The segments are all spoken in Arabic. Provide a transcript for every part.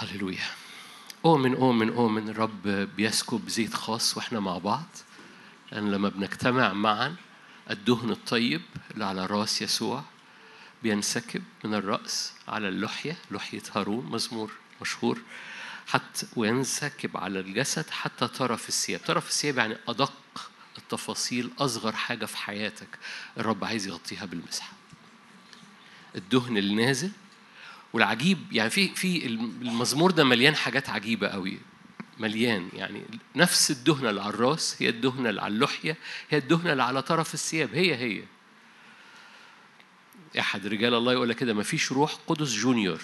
هللويا. أؤمن أؤمن أؤمن الرب بيسكب زيت خاص وإحنا مع بعض. لأن لما بنجتمع معا الدهن الطيب اللي على رأس يسوع بينسكب من الرأس على اللحية لحية هارون مزمور مشهور حتى وينسكب على الجسد حتى طرف الثياب. طرف الثياب يعني أدق التفاصيل أصغر حاجة في حياتك الرب عايز يغطيها بالمسحة. الدهن اللي نازل والعجيب يعني في في المزمور ده مليان حاجات عجيبة قوي مليان يعني نفس الدهنة اللي على الراس هي الدهنة اللي على اللحية هي الدهنة اللي على طرف الثياب هي هي. أحد رجال الله يقول لك كده مفيش روح قدس جونيور.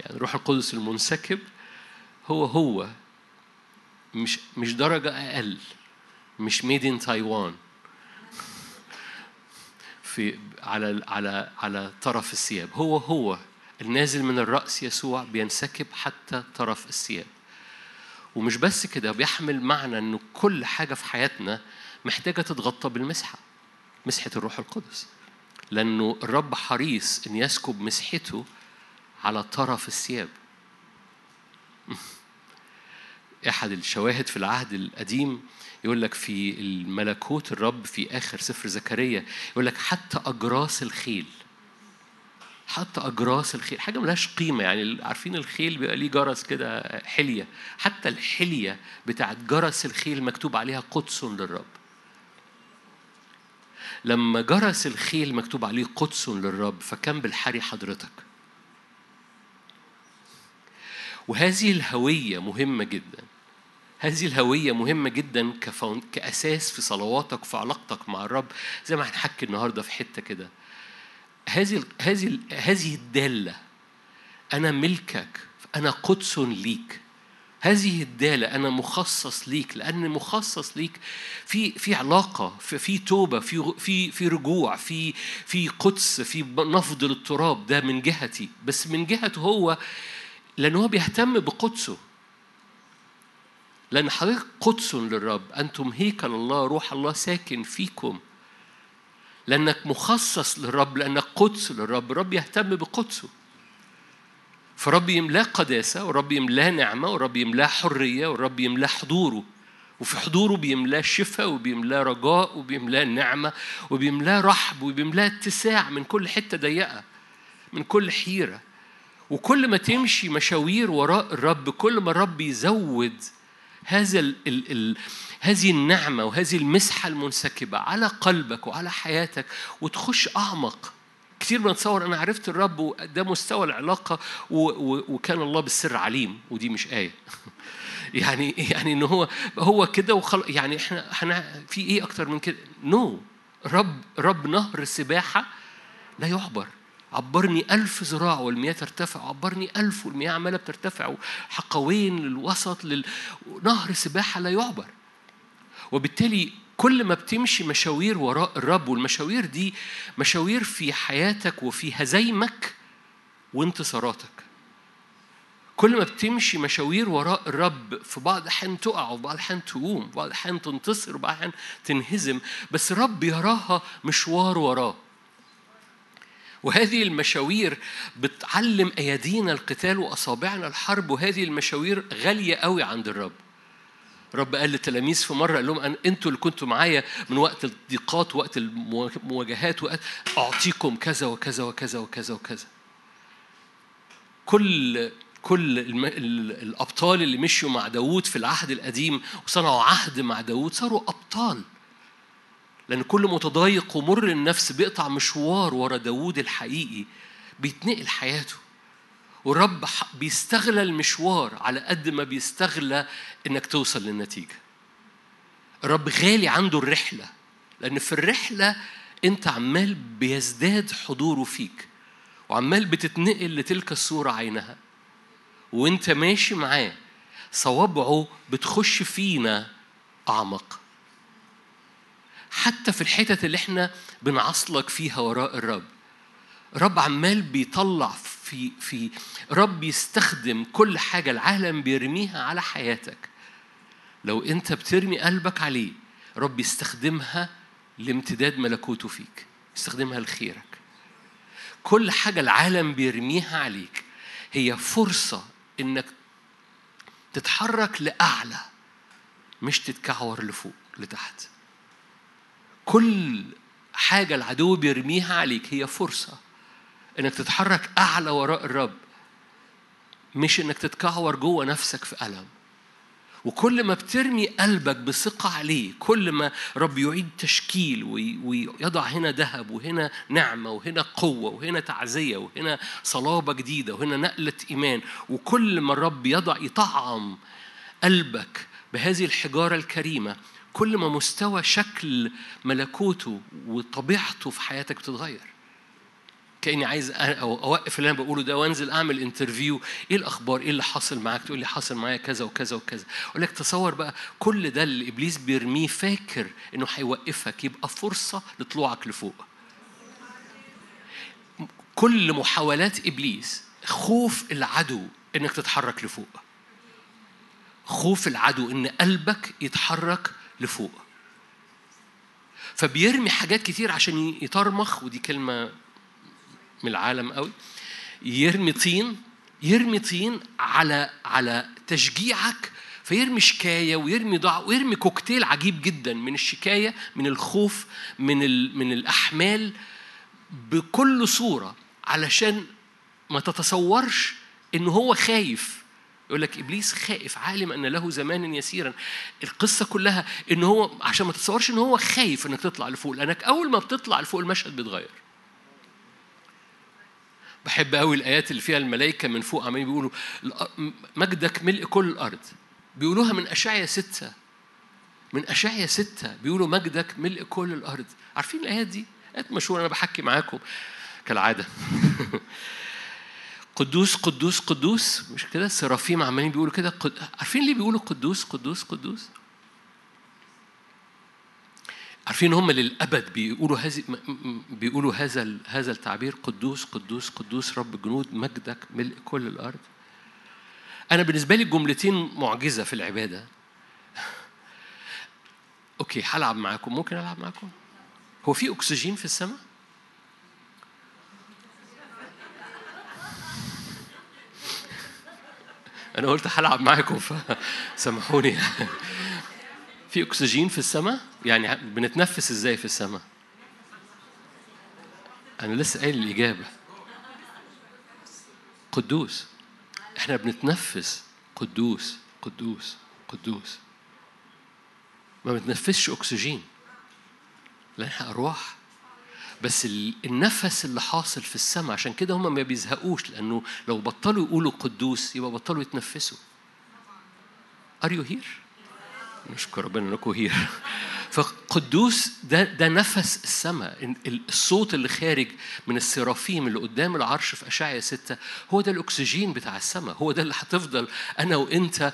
يعني روح القدس المنسكب هو هو مش مش درجة أقل مش ميد ان تايوان في على على على طرف الثياب. هو هو النازل من الرأس يسوع بينسكب حتى طرف الثياب. ومش بس كده بيحمل معنى إنه كل حاجة في حياتنا محتاجة تتغطى بالمسحة مسحة الروح القدس. لأنه الرب حريص إن يسكب مسحته على طرف الثياب. أحد الشواهد في العهد القديم يقول لك في الملكوت الرب في آخر سفر زكريا يقول لك حتى أجراس الخيل حتى أجراس الخيل. حاجة ملهاش قيمة يعني عارفين الخيل بيبقى ليه جرس كده حلية. حتى الحلية بتاعت جرس الخيل مكتوب عليها قدس للرب. لما جرس الخيل مكتوب عليه قدس للرب فكان بالحري حضرتك. وهذه الهوية مهمة جدا. هذه الهوية مهمة جدا. كأساس في صلواتك في علاقتك مع الرب. زي ما هنحكي النهارده في حتة كده. هذه هذه هذه الدالة أنا ملكك أنا قدس ليك. هذه الدالة أنا مخصص ليك لأن مخصص ليك في في علاقة في, في توبة في في في رجوع في في قدس في نفض للتراب ده من جهتي. بس من جهته هو لأن هو بيهتم بقدسه. لأن حضرتك قدس للرب أنتم هيكل الله روح الله ساكن فيكم. لأنك مخصص للرب لأنك قدس للرب. الرب يهتم بقدسه. فرب يملاه قداسة ورب يملاه نعمة ورب يملاه حرية ورب يملاه حضوره. وفي حضوره بيملاه شفاء وبيملاه رجاء وبيملاه نعمة وبيملاه رحب وبيملاه اتساع من كل حتة ضيقة من كل حيرة. وكل ما تمشي مشاوير وراء الرب كل ما الرب يزود هذا ال ال ال هذه النعمة وهذه المسحة المنسكبة على قلبك وعلى حياتك وتخش أعمق. كتير بنتصور أنا عرفت الرب وده مستوى العلاقة وكان الله بالسر عليم ودي مش آية. يعني يعني إن هو هو كده وخل يعني إحنا إحنا في إيه أكتر من كده؟ نو. no. رب رب نهر سباحة لا يعبر. عبرني ألف ذراع والمياه ترتفع عبرني ألف والمياه عمالة بترتفع حقوين للوسط لل... نهر سباحة لا يعبر. وبالتالي كل ما بتمشي مشاوير وراء الرب والمشاوير دي مشاوير في حياتك وفي هزايمك وانتصاراتك. كل ما بتمشي مشاوير وراء الرب في بعض الأحيان تقع وفي بعض الأحيان تقوم وبعض الأحيان تنتصر وبعض الأحيان تنهزم بس الرب يراها مشوار وراه. وهذه المشاوير بتعلم أيادينا القتال وأصابعنا الحرب وهذه المشاوير غالية قوي عند الرب. الرب قال للتلاميذ في مرة قال لهم أن أنتوا اللي كنتوا معايا من وقت الضيقات وقت المواجهات وقت أعطيكم كذا وكذا وكذا وكذا وكذا. كل كل الأبطال اللي مشوا مع داوود في العهد القديم وصنعوا عهد مع داوود صاروا أبطال. لأن كل متضايق ومر النفس بيقطع مشوار ورا داوود الحقيقي بيتنقل حياته. والرب بيستغلى المشوار على قد ما بيستغلى إنك توصل للنتيجة. الرب غالي عنده الرحلة لأن في الرحلة أنت عمال بيزداد حضوره فيك وعمال بتتنقل لتلك الصورة عينها وأنت ماشي معاه صوابعه بتخش فينا أعمق. حتى في الحتت اللي إحنا بنعصلك فيها وراء الرب رب عمال بيطلع في في رب يستخدم كل حاجة العالم بيرميها على حياتك. لو انت بترمي قلبك عليه رب يستخدمها لامتداد ملكوته فيك يستخدمها لخيرك. كل حاجة العالم بيرميها عليك هي فرصة انك تتحرك لأعلى مش تتكعور لفوق لتحت. كل حاجة العدو بيرميها عليك هي فرصة. إنك تتحرك أعلى وراء الرب مش إنك تتكعور جوه نفسك في ألم. وكل ما بترمي قلبك بثقة عليه كل ما رب يعيد تشكيل ويضع هنا ذهب وهنا نعمة وهنا قوة وهنا تعزية وهنا صلابة جديدة وهنا نقلة إيمان وكل ما الرب يضع يطعم قلبك بهذه الحجارة الكريمة كل ما مستوى شكل ملكوته وطبيعته في حياتك بتتغير. كأني عايز أوقف اللي أنا بقوله ده وأنزل أعمل انترفيو إيه الاخبار إيه اللي حاصل معاك؟ تقول لي حاصل معايا كذا وكذا وكذا. أقول لك تصور بقى كل ده اللي إبليس بيرميه فاكر إنه هيوقفك يبقى فرصة لطلوعك لفوق. كل محاولات إبليس خوف العدو إنك تتحرك لفوق. خوف العدو إن قلبك يتحرك لفوق. فبيرمي حاجات كتير عشان يطرمخ ودي كلمة من العالم قوي يرمي طين يرمي طين على على تشجيعك فيرمي شكاية ويرمي ضع ويرمي كوكتيل عجيب جدا من الشكاية من الخوف من ال... من الأحمال بكل صورة علشان ما تتصورش إن هو خايف. يقول لك إبليس خائف عالم أن له زمانا يسيرا. القصة كلها إن هو عشان ما تتصورش إن هو خايف إنك تطلع لفوق لأنك أول ما بتطلع لفوق المشهد بيتغير. بحب قوي الآيات اللي فيها الملائكة من فوق عمالين بيقولوا مجدك ملء كل الأرض. بيقولوها من أشعيا ستة. من أشعيا ستة بيقولوا مجدك ملء كل الأرض. عارفين الآيات دي؟ آيات مشهورة أنا بحكي معاكم كالعادة. قدوس قدوس قدوس. مش كده؟ السرافيم عمالين بيقولوا كده. عارفين ليه بيقولوا قدوس قدوس قدوس؟ عارفين هم للأبد بيقولوا هذه بيقولوا هذا هذا التعبير قدوس قدوس قدوس رب الجنود مجدك ملء كل الأرض. أنا بالنسبة لي الجملتين معجزة في العبادة. أوكي هلعب معاكم. ممكن ألعب معاكم؟ هو في أكسجين في السماء؟ أنا قلت هلعب معاكم فسامحوني في أكسجين في السماء؟ يعني بنتنفس إزاي في السماء؟ أنا لسه قايل الإجابة. قدوس. إحنا بنتنفس. قدوس قدوس قدوس. ما بنتنفسش أكسجين. لانها أرواح. بس النفس اللي حاصل في السماء عشان كده هم ما بيزهقوش لأنه لو بطلوا يقولوا قدوس يبقى بطلوا يتنفسوا. Are you here؟ نشكر ربنا انكم فقدوس ده ده نفس السماء. الصوت اللي خارج من السرافيم اللي قدام العرش في اشعيا ستة هو ده الأكسجين بتاع السماء. هو ده اللي هتفضل أنا وأنت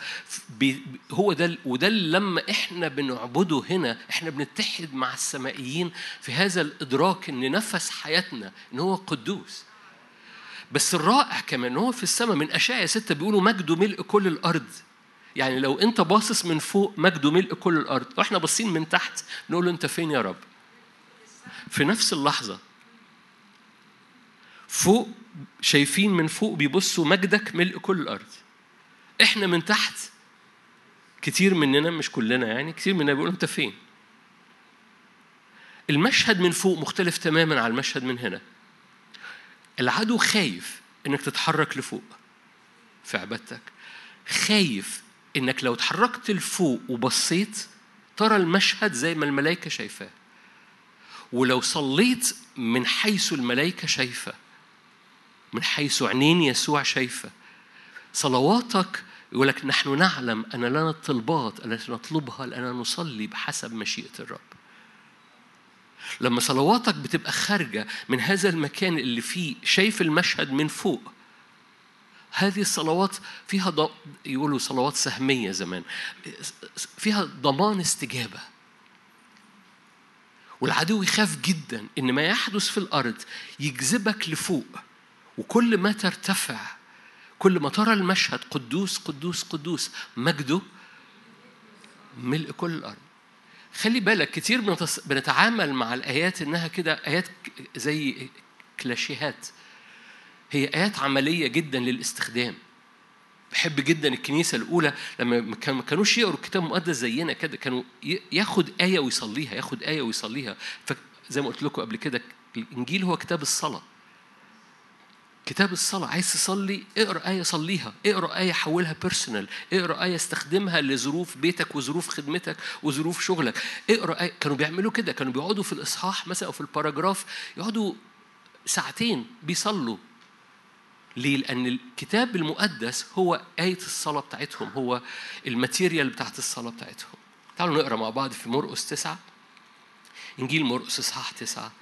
هو ده وده اللي لما إحنا بنعبده هنا إحنا بنتحد مع السمائيين في هذا الإدراك إن نفس حياتنا إن هو قدوس. بس الرائع كمان هو في السماء من اشعيا ستة بيقولوا مجده ملء كل الأرض. يعني لو انت باصص من فوق مجده ملء كل الأرض وإحنا باصين من تحت نقول له انت فين يا رب؟ في نفس اللحظة. فوق شايفين من فوق بيبصوا مجدك ملء كل الأرض. إحنا من تحت كتير مننا مش كلنا يعني كتير مننا بيقول انت فين؟ المشهد من فوق مختلف تماما عن المشهد من هنا. العدو خايف إنك تتحرك لفوق في عبادتك. خايف إنك لو اتحركت لفوق وبصيت ترى المشهد زي ما الملائكة شايفاه. ولو صليت من حيث الملائكة شايفة من حيث عينين يسوع شايفة. صلواتك يقول لك نحن نعلم أن لنا الطلبات التي نطلبها لأننا نصلي بحسب مشيئة الرب. لما صلواتك بتبقى خارجة من هذا المكان اللي فيه شايف المشهد من فوق هذه الصلوات فيها ض... يقولوا صلوات سهمية زمان. فيها ضمان استجابة. والعدو يخاف جدا إن ما يحدث في الأرض يجذبك لفوق. وكل ما ترتفع كل ما ترى المشهد قدوس قدوس قدوس مجده ملء كل الأرض. خلي بالك كتير بنتعامل مع الآيات إنها كده آيات زي كلاشيهات. هي آيات عملية جدا للاستخدام. بحب جدا الكنيسة الأولى لما ما كانوش يقروا الكتاب المقدس زينا كده كانوا ياخد آية ويصليها ياخد آية ويصليها. زي ما قلت لكم قبل كده الإنجيل هو كتاب الصلاة. كتاب الصلاة عايز تصلي اقرأ آية صليها. اقرأ آية حولها بيرسونال اقرأ آية استخدمها لظروف بيتك وظروف خدمتك وظروف شغلك. اقرأ آية كانوا بيعملوا كده. كانوا بيقعدوا في الإصحاح مثلا أو في ال paragraph يقعدوا ساعتين بيصلوا. ليه؟ لأن الكتاب المقدس هو آية الصلاة بتاعتهم هو ال material بتاعت الصلاة بتاعتهم. تعالوا نقرأ مع بعض في مرقس تسعة. إنجيل مرقس إصحاح تسعة.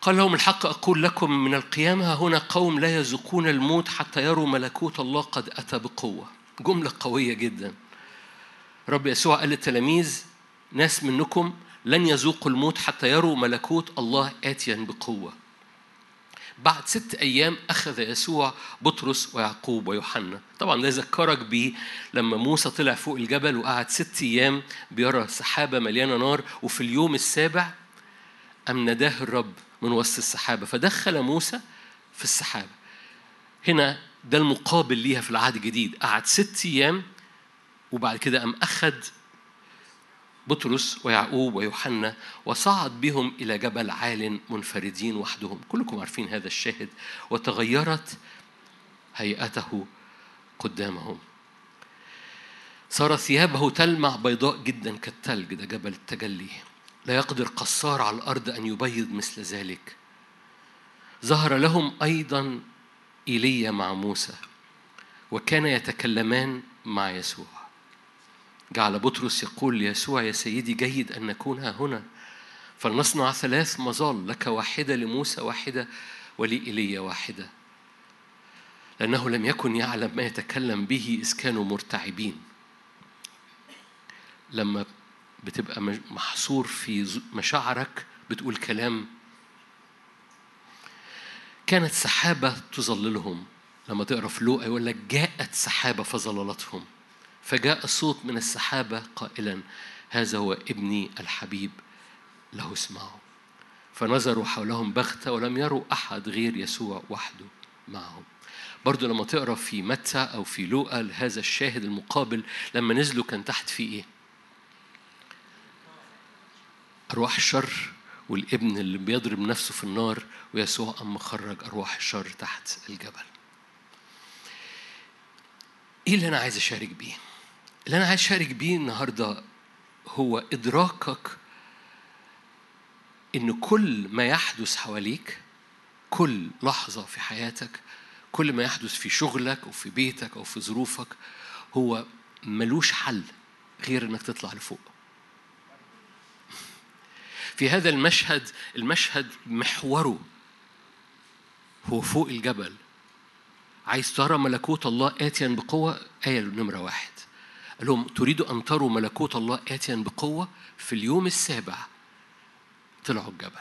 قال لهم الحق أقول لكم من القيام ههنا قوم لا يذوقون الموت حتى يروا ملكوت الله قد أتى بقوة. جملة قوية جدا. رب يسوع قال للتلاميذ ناس منكم لن يذوقوا الموت حتى يروا ملكوت الله آتيا بقوة. بعد ست أيام أخذ يسوع بطرس ويعقوب ويوحنا. طبعا ده يذكرك بيه لما موسى طلع فوق الجبل وقعد ست أيام بيرى سحابة مليانة نار وفي اليوم السابع أم نداه الرب من وسط السحابة. فدخل موسى في السحابة. هنا ده المقابل ليها في العهد الجديد. قعد ست أيام وبعد كده قام أخذ بطرس ويعقوب ويوحنا وصعد بهم إلى جبل عال منفردين وحدهم. كلكم عارفين هذا الشاهد. وتغيرت هيئته قدامهم. صار ثيابه تلمع بيضاء جدا كالثلج ده جبل التجلي. لا يقدر قصار على الأرض أن يبيض مثل ذلك. ظهر لهم أيضا إيليا مع موسى وكان يتكلمان مع يسوع. جعل بطرس يقول ليسوع يا سيدي جيد أن نكون ها هنا. فلنصنع ثلاث مظال لك واحدة لموسى واحدة ولإيليا واحدة. لأنه لم يكن يعلم ما يتكلم به إذ كانوا مرتعبين. لما بتبقى محصور في مشاعرك بتقول كلام كانت سحابة تظللهم. لما تقرأ في لوقا يقول لك جاءت سحابة فظللتهم. فجاء صوت من السحابة قائلا هذا هو ابني الحبيب له اسمعوا فنظروا حولهم بغتة ولم يروا أحد غير يسوع وحده معهم برضو لما تقرأ في متى أو في لوقا هذا الشاهد المقابل لما نزلوا كان تحت فيه إيه؟ أرواح الشر والابن اللي بيضرب نفسه في النار ويسوع أم مخرج أرواح الشر تحت الجبل إيه اللي أنا عايز أشارك بيه؟ اللي أنا عايز أشارك بيه النهاردة هو إدراكك إن كل ما يحدث حواليك كل لحظة في حياتك كل ما يحدث في شغلك أو في بيتك أو في ظروفك هو ملوش حل غير إنك تطلع لفوق. في هذا المشهد المشهد محوره هو فوق الجبل. عايز ترى ملكوت الله آتيا بقوة؟ آية نمرة واحد. قال لهم تريدوا أن تروا ملكوت الله آتيا بقوة في اليوم السابع. طلعوا الجبل.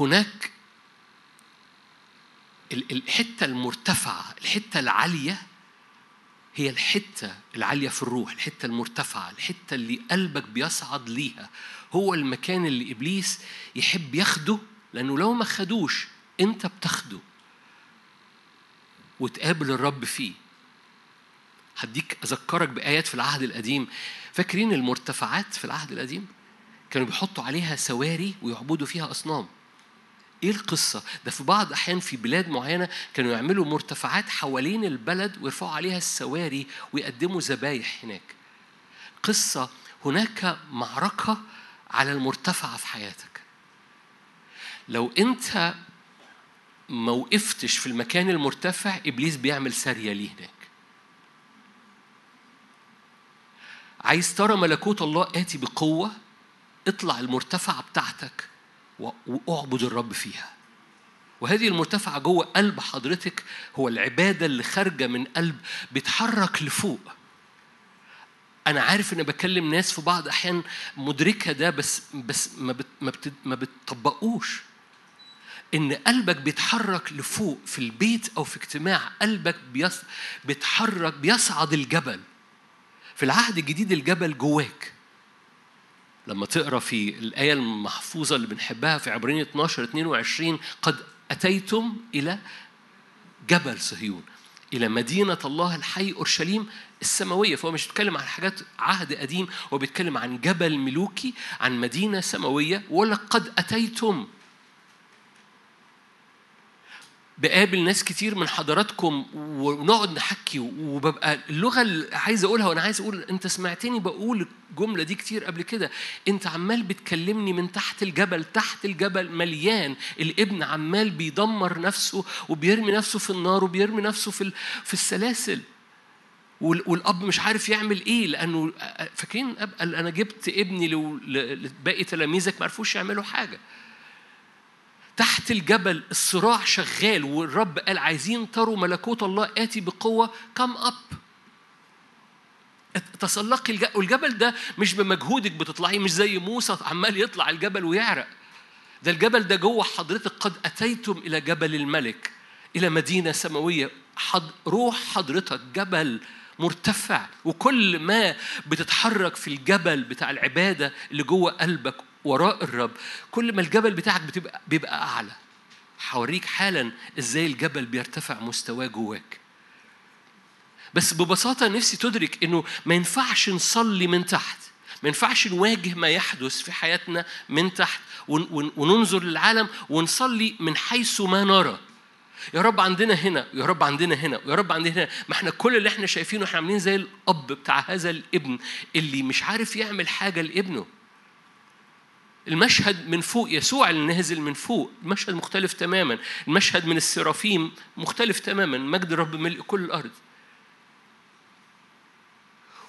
هناك الحتة المرتفعة الحتة العالية هي الحتة العالية في الروح الحتة المرتفعة الحتة اللي قلبك بيصعد ليها. هو المكان اللي إبليس يحب ياخده لأنه لو ما خدوش أنت بتاخده وتقابل الرب فيه. هديك أذكرك بآيات في العهد القديم فاكرين المرتفعات في العهد القديم كانوا بيحطوا عليها سواري ويعبدوا فيها أصنام إيه القصة؟ ده في بعض الأحيان في بلاد معينة كانوا يعملوا مرتفعات حوالين البلد ويرفعوا عليها السواري ويقدموا ذبايح هناك. قصة هناك معركة على المرتفعة في حياتك. لو أنت ما وقفتش في المكان المرتفع إبليس بيعمل سارية ليه هناك. عايز ترى ملكوت الله آتي بقوة؟ اطلع المرتفعة بتاعتك واعبد الرب فيها. وهذه المرتفعة جوه قلب حضرتك هو العبادة اللي خارجة من قلب بيتحرك لفوق. أنا عارف إن بكلم ناس في بعض أحيان مدركة ده بس بس ما بت ما, بت ما بتطبقوش. إن قلبك بيتحرك لفوق في البيت أو في اجتماع قلبك بيص بيتحرك بيصعد الجبل. في العهد الجديد الجبل جواك. لما تقرأ في الآية المحفوظة اللي بنحبها في عبرين 12 22 قد أتيتم إلى جبل صهيون إلى مدينة الله الحي أورشليم السماوية. فهو مش بيتكلم عن حاجات عهد قديم هو بيتكلم عن جبل ملوكي عن مدينة سماوية. ولقد أتيتم بقابل ناس كتير من حضراتكم ونقعد نحكي وببقى اللغة اللي عايز أقولها وأنا عايز أقول أنت سمعتني بقول الجملة دي كتير قبل كده. أنت عمال بتكلمني من تحت الجبل تحت الجبل مليان. الابن عمال بيدمر نفسه وبيرمي نفسه في النار وبيرمي نفسه في في السلاسل. والأب مش عارف يعمل إيه لأنه فاكرين قال أنا جبت ابني لباقي تلاميذك ما عرفوش يعملوا حاجة. تحت الجبل الصراع شغال والرب قال عايزين تروا ملكوت الله آتي بقوة كم أب تسلقي الجبل والجبل ده مش بمجهودك بتطلعيه مش زي موسى عمال يطلع الجبل ويعرق. ده الجبل ده جوه حضرتك قد أتيتم إلى جبل الملك إلى مدينة سماوية. حض روح حضرتك جبل مرتفع وكل ما بتتحرك في الجبل بتاع العبادة اللي جوه قلبك وراء الرب كل ما الجبل بتاعك بتبقى بيبقى أعلى. هوريك حالا إزاي الجبل بيرتفع مستواه جواك. بس ببساطة نفسي تدرك إنه ما ينفعش نصلي من تحت ما ينفعش نواجه ما يحدث في حياتنا من تحت وننظر للعالم ونصلي من حيث ما نرى. يا رب عندنا هنا يا رب عندنا هنا يا رب عندنا هنا. ما إحنا كل اللي إحنا شايفينه إحنا عاملين زي الأب بتاع هذا الابن اللي مش عارف يعمل حاجة لابنه. المشهد من فوق يسوع اللي نازل من فوق المشهد مختلف تماما. المشهد من السرافيم مختلف تماما. مجد رب ملء كل الأرض.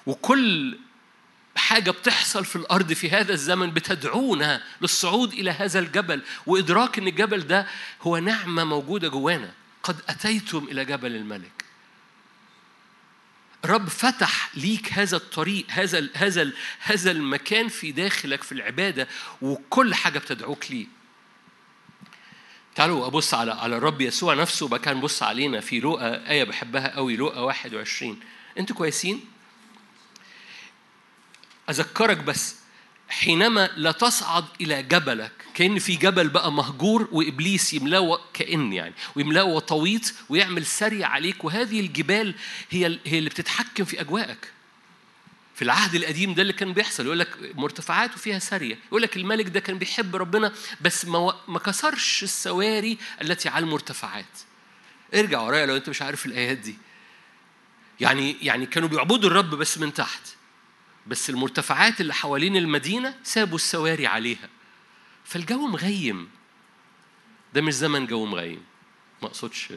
وكل حاجة بتحصل في الأرض في هذا الزمن بتدعونا للصعود إلى هذا الجبل. وإدراك أن الجبل ده هو نعمة موجودة جوانا. قد أتيتم إلى جبل الملك. رب فتح ليك هذا الطريق هذا هذا هذا المكان في داخلك في العبادة وكل حاجة بتدعوك ليه. تعالوا أبص على على الرب يسوع نفسه بقى كان بص علينا في لوقا آية بحبها قوي لوقا 21 أنتوا كويسين؟ أذكرك بس حينما لا تصعد إلى جبلك كأن في جبل بقى مهجور وإبليس يملأه كأن يعني ويملأه وطويط ويعمل سري عليك وهذه الجبال هي هي اللي بتتحكم في أجواءك. في العهد القديم ده اللي كان بيحصل يقول لك مرتفعات وفيها ساريه يقول لك الملك ده كان بيحب ربنا بس ما ما كسرش السواري التي على المرتفعات. ارجع ورايا لو أنت مش عارف الآيات دي. يعني يعني كانوا بيعبدوا الرب بس من تحت. بس المرتفعات اللي حوالين المدينة سابوا السواري عليها. فالجو مغيم. ده مش زمن جو مغيم. ما اقصدش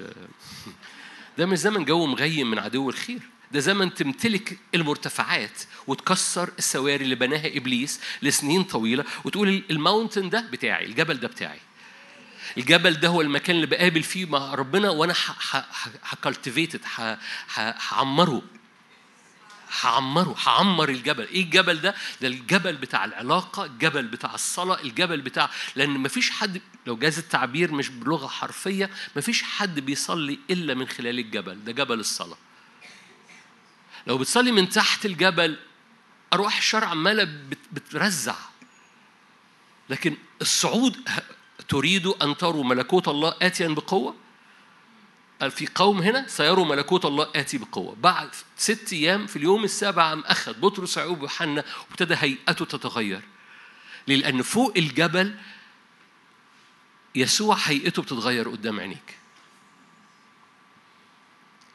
ده مش زمن جو مغيم من عدو الخير. ده زمن تمتلك المرتفعات وتكسر السواري اللي بناها إبليس لسنين طويلة وتقول ال mountain ده بتاعي الجبل ده بتاعي. الجبل ده هو المكان اللي بقابل فيه مع ربنا وأنا ه cultivate it هعمره. هعمره هعمر الجبل. إيه الجبل ده؟ ده الجبل بتاع العلاقة الجبل بتاع الصلاة الجبل بتاع لأن مفيش حد لو جاز التعبير مش بلغة حرفية مفيش حد بيصلي إلا من خلال الجبل. ده جبل الصلاة. لو بتصلي من تحت الجبل أرواح الشر عمالة بترزع. لكن الصعود تريد أن تروا ملكوت الله اتيا بقوة؟ قال في قوم هنا سيروا ملكوت الله آتي بقوة. بعد ست أيام في اليوم السابع قام أخذ بطرس ويعقوب ويوحنا وابتدى هيئته تتغير. لأن فوق الجبل يسوع هيئته بتتغير قدام عينيك.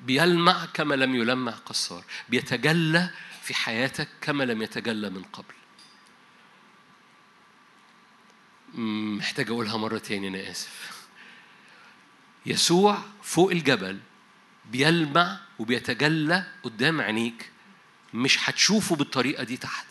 بيلمع كما لم يلمع قصار. بيتجلى في حياتك كما لم يتجلى من قبل. محتاج أقولها مرة تاني أنا آسف. يسوع فوق الجبل بيلمع وبيتجلى قدام عينيك مش هتشوفه بالطريقة دي تحت.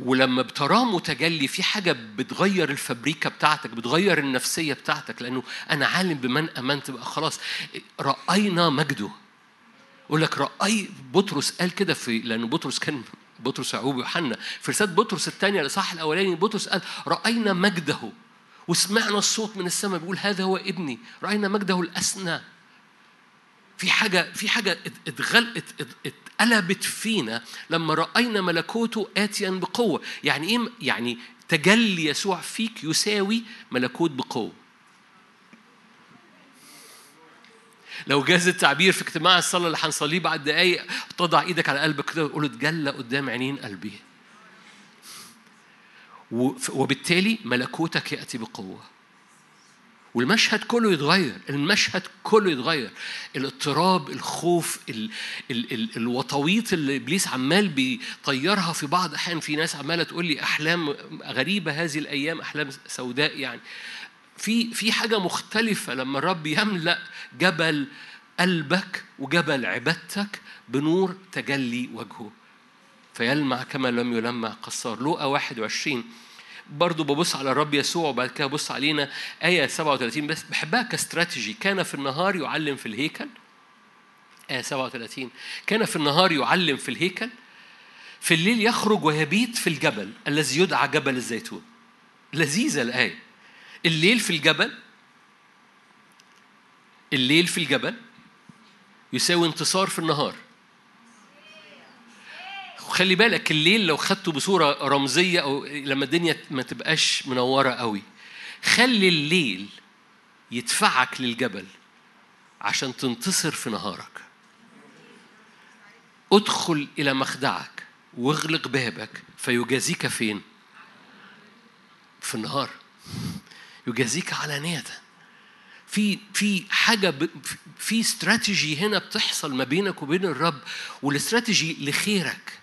ولما بتراه متجلي في حاجة بتغير الفبريكة بتاعتك بتغير النفسية بتاعتك لأنه أنا عالم بمن أمنت بقى خلاص. رأينا مجده. يقول لك رأي بطرس قال كده في لأن بطرس كان بطرس يعقوب ويوحنا في رسالة بطرس الثانية الإصحاح الأولاني بطرس قال رأينا مجده. وسمعنا الصوت من السماء بيقول هذا هو ابني. رأينا مجده الأسنى في حاجة في حاجة اتغل اتقلبت فينا لما رأينا ملكوته آتيا بقوة. يعني إيه يعني تجلي يسوع فيك يساوي ملكوت بقوة. لو جاز التعبير في اجتماع الصلاة اللي هنصليه بعد دقايق تضع إيدك على قلبك كده وتقول اتجلى قدام عينين قلبي. وبالتالي ملكوتك يأتي بقوة. والمشهد كله يتغير المشهد كله يتغير. الاضطراب الخوف ال ال ال الوطويط اللي إبليس عمال بيطيرها في بعض أحيان. في ناس عمالة تقول لي أحلام غريبة هذه الأيام أحلام سوداء يعني. في في حاجة مختلفة لما الرب يملأ جبل قلبك وجبل عبادتك بنور تجلي وجهه. فيلمع كما لم يلمع قصار. لوقا 21 برضو ببص على الرب يسوع وبعد كده ببص علينا آية 37 بس بحبها كاستراتيجي. كان في النهار يعلم في الهيكل. آية 37 كان في النهار يعلم في الهيكل. في الليل يخرج ويبيت في الجبل الذي يدعى جبل الزيتون. لذيذة الآية. الليل في الجبل الليل في الجبل يساوي انتصار في النهار. خلي بالك الليل لو خدته بصورة رمزية أو لما الدنيا ما تبقاش منورة قوي خلي الليل يدفعك للجبل عشان تنتصر في نهارك. ادخل إلى مخدعك واغلق بابك فيجازيك فين؟ في النهار. يجازيك علانية في في حاجة في استراتيجي هنا بتحصل ما بينك وبين الرب والاستراتيجي لخيرك.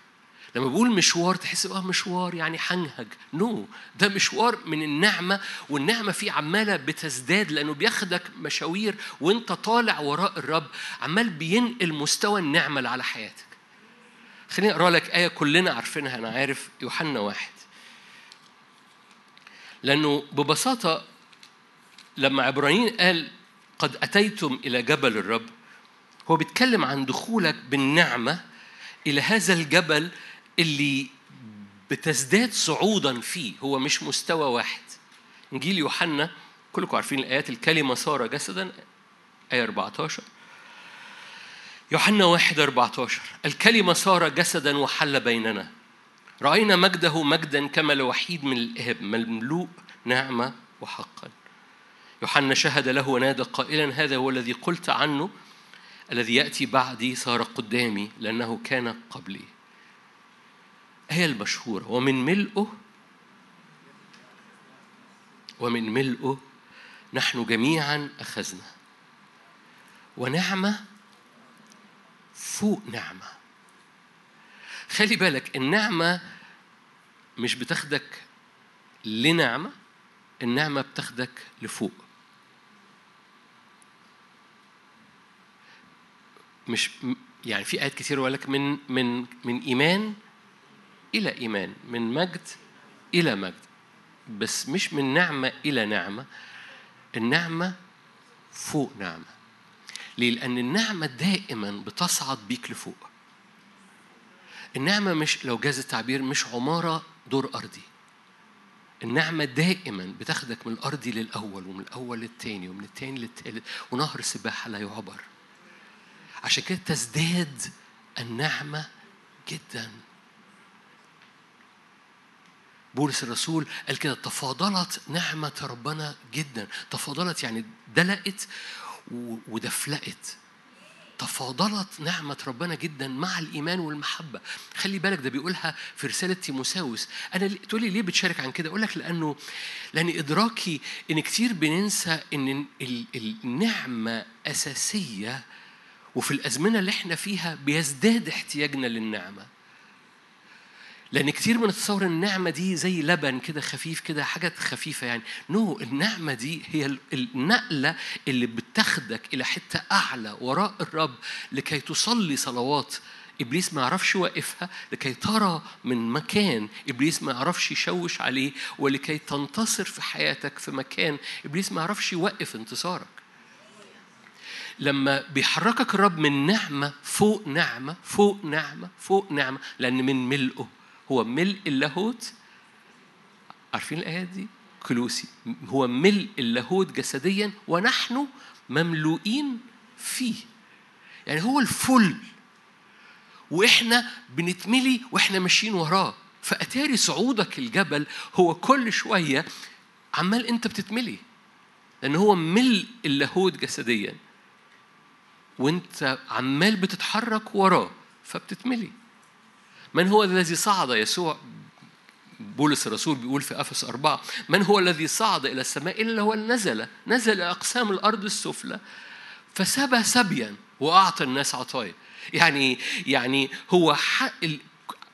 لما بقول مشوار تحس آه مشوار يعني حنهج. نو no. ده مشوار من النعمة والنعمة فيه عمالة بتزداد لأنه بياخدك مشاوير وانت طالع وراء الرب عمال بينقل مستوى النعمة اللي على حياتك. خليني أقرأ لك آية كلنا عارفينها أنا عارف يوحنا واحد. لأنه ببساطة لما عبرانيين قال قد أتيتم إلى جبل الرب هو بيتكلم عن دخولك بالنعمة إلى هذا الجبل اللي بتزداد صعودا فيه هو مش مستوى واحد. إنجيل يوحنا كلكم عارفين الآيات الكلمة صار جسدا آية 14 يوحنا 1 14 الكلمة صار جسدا وحل بيننا. رأينا مجده مجدا كما لوحيد من الاب مملوء نعمة وحقا. يوحنا شهد له ونادى قائلا هذا هو الذي قلت عنه الذي يأتي بعدي صار قدامي لأنه كان قبلي. هي المشهورة. ومن ملئه ومن ملئه نحن جميعا أخذنا. ونعمة فوق نعمة. خلي بالك النعمة مش بتاخدك لنعمة النعمة بتاخدك لفوق. مش يعني في آيات كتير يقول لك من من من إيمان إلى إيمان من مجد إلى مجد. بس مش من نعمة إلى نعمة النعمة فوق نعمة. ليه؟ لأن النعمة دائما بتصعد بيك لفوق. النعمة مش لو جاز التعبير مش عمارة دور أرضي. النعمة دائما بتاخدك من الأرضي للأول ومن الأول للتاني ومن التاني للتالت ونهر سباحة لا يعبر. عشان كده تزداد النعمة جداً. بولس الرسول قال كده تفاضلت نعمة ربنا جدا. تفاضلت يعني دلقت ودفلقت. تفاضلت نعمة ربنا جدا مع الإيمان والمحبة. خلي بالك ده بيقولها في رسالة تيموساوس. أنا تقول لي ليه بتشارك عن كده؟ أقول لك لأنه لأن إدراكي إن كتير بننسى إن النعمة أساسية وفي الأزمنة اللي إحنا فيها بيزداد احتياجنا للنعمة. لأن كتير من التصور النعمة دي زي لبن كده خفيف كده حاجات خفيفة يعني. نو no, النعمة دي هي النقلة اللي بتاخدك إلى حتة أعلى وراء الرب لكي تصلي صلوات إبليس ما يعرفش يوقفها لكي ترى من مكان إبليس ما يعرفش يشوش عليه ولكي تنتصر في حياتك في مكان إبليس ما يعرفش يوقف انتصارك. لما بيحركك الرب من نعمة فوق نعمة فوق نعمة فوق نعمة لأن من ملئه. هو ملء اللاهوت. عارفين الآيات دي؟ كلوسي. هو ملء اللاهوت جسديا ونحن مملوئين فيه. يعني هو الفل. وإحنا بنتملي وإحنا ماشيين وراه. فأتاري صعودك الجبل هو كل شوية عمال أنت بتتملي. لأن هو ملء اللاهوت جسديا. وأنت عمال بتتحرك وراه فبتتملي. من هو الذي صعد يسوع؟ بولس الرسول بيقول في افس أربعة من هو الذي صعد إلى السماء؟ إلا هو نزل نزل أقسام الأرض السفلى فسبى سبيا وأعطى الناس عطايا. يعني يعني هو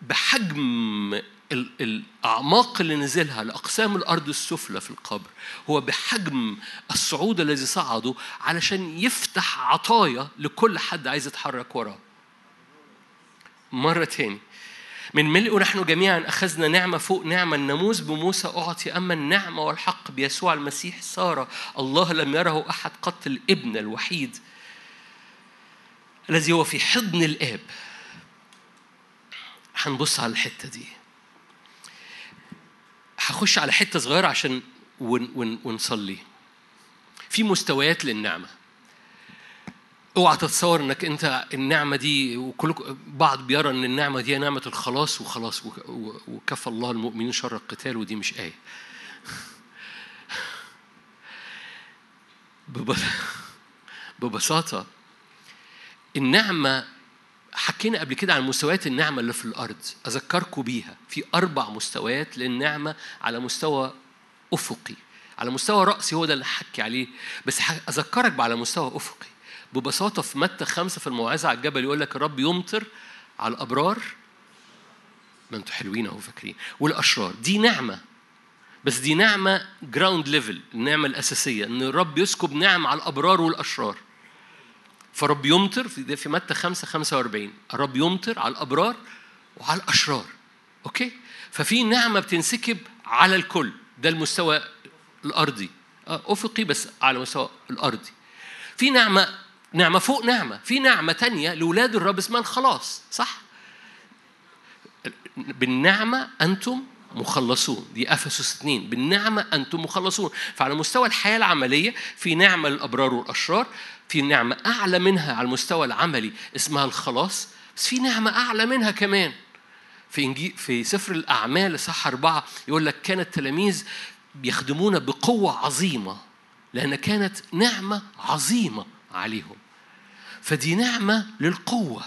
بحجم الأعماق اللي نزلها لأقسام الأرض السفلى في القبر هو بحجم الصعود الذي صعده علشان يفتح عطايا لكل حد عايز يتحرك وراه. مرة تاني. من ملء نحن جميعا أخذنا نعمة فوق نعمة الناموس بموسى أعطي أما النعمة والحق بيسوع المسيح صار الله لم يره أحد قط الإبن الوحيد الذي هو في حضن الآب. هنبص على الحتة دي. هخش على حتة صغيرة عشان ون ون ونصلي. في مستويات للنعمة. اوعى تتصور انك انت النعمة دي وكلكم بعض بيرى ان النعمة دي نعمة الخلاص وخلاص وكفى الله المؤمنين شر القتال ودي مش آية. ببساطة النعمة حكينا قبل كده عن مستويات النعمة اللي في الأرض. أذكركم بيها. في أربع مستويات للنعمة على مستوى أفقي. على مستوى رأسي هو ده اللي حكي عليه. بس أذكرك على مستوى أفقي. ببساطة في متى خمسة في الموعظة على الجبل يقول لك الرب يمطر على الأبرار. ما أنتوا حلوين أهو فاكرين. والأشرار. دي نعمة. بس دي نعمة ground level النعمة الأساسية. إن الرب يسكب نعم على الأبرار والأشرار. فرب يمطر في في متى 5 45 الرب يمطر على الأبرار وعلى الأشرار. أوكي؟ ففي نعمة بتنسكب على الكل. ده المستوى الأرضي. آه، أفقي بس على مستوى الأرضي. في نعمة نعمة فوق نعمة. في نعمة تانية لأولاد الرب اسمها الخلاص صح؟ بالنعمة أنتم مخلصون. دي أفسس اثنين بالنعمة أنتم مخلصون. فعلى مستوى الحياة العملية في نعمة للأبرار والأشرار في نعمة أعلى منها على المستوى العملي اسمها الخلاص بس في نعمة أعلى منها كمان. في إنجيل في سفر الأعمال صح أربعة يقول لك كان التلاميذ بيخدمون بقوة عظيمة لأن كانت نعمة عظيمة عليهم. فدي نعمة للقوة.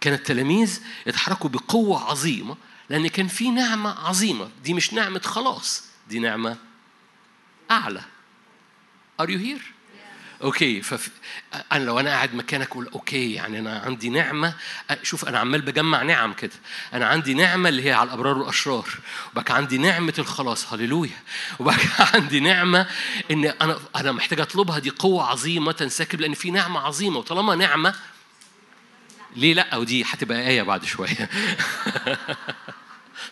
كان التلاميذ يتحركوا بقوة عظيمة لأن كان في نعمة عظيمة. دي مش نعمة خلاص دي نعمة أعلى. Are you here؟ Okay فف... أنا لو أنا قاعد مكانك أقول okay يعني أنا عندي نعمة. شوف أنا عمال بجمع نعم كده. أنا عندي نعمة اللي هي على الأبرار والأشرار. وبقى عندي نعمة الخلاص. هللويا. وبقى عندي نعمة إن أنا أنا محتاج أطلبها. دي قوة عظيمة تنسكب لأن في نعمة عظيمة. وطالما نعمة ليه لأ؟ ودي هتبقى آية بعد شوية.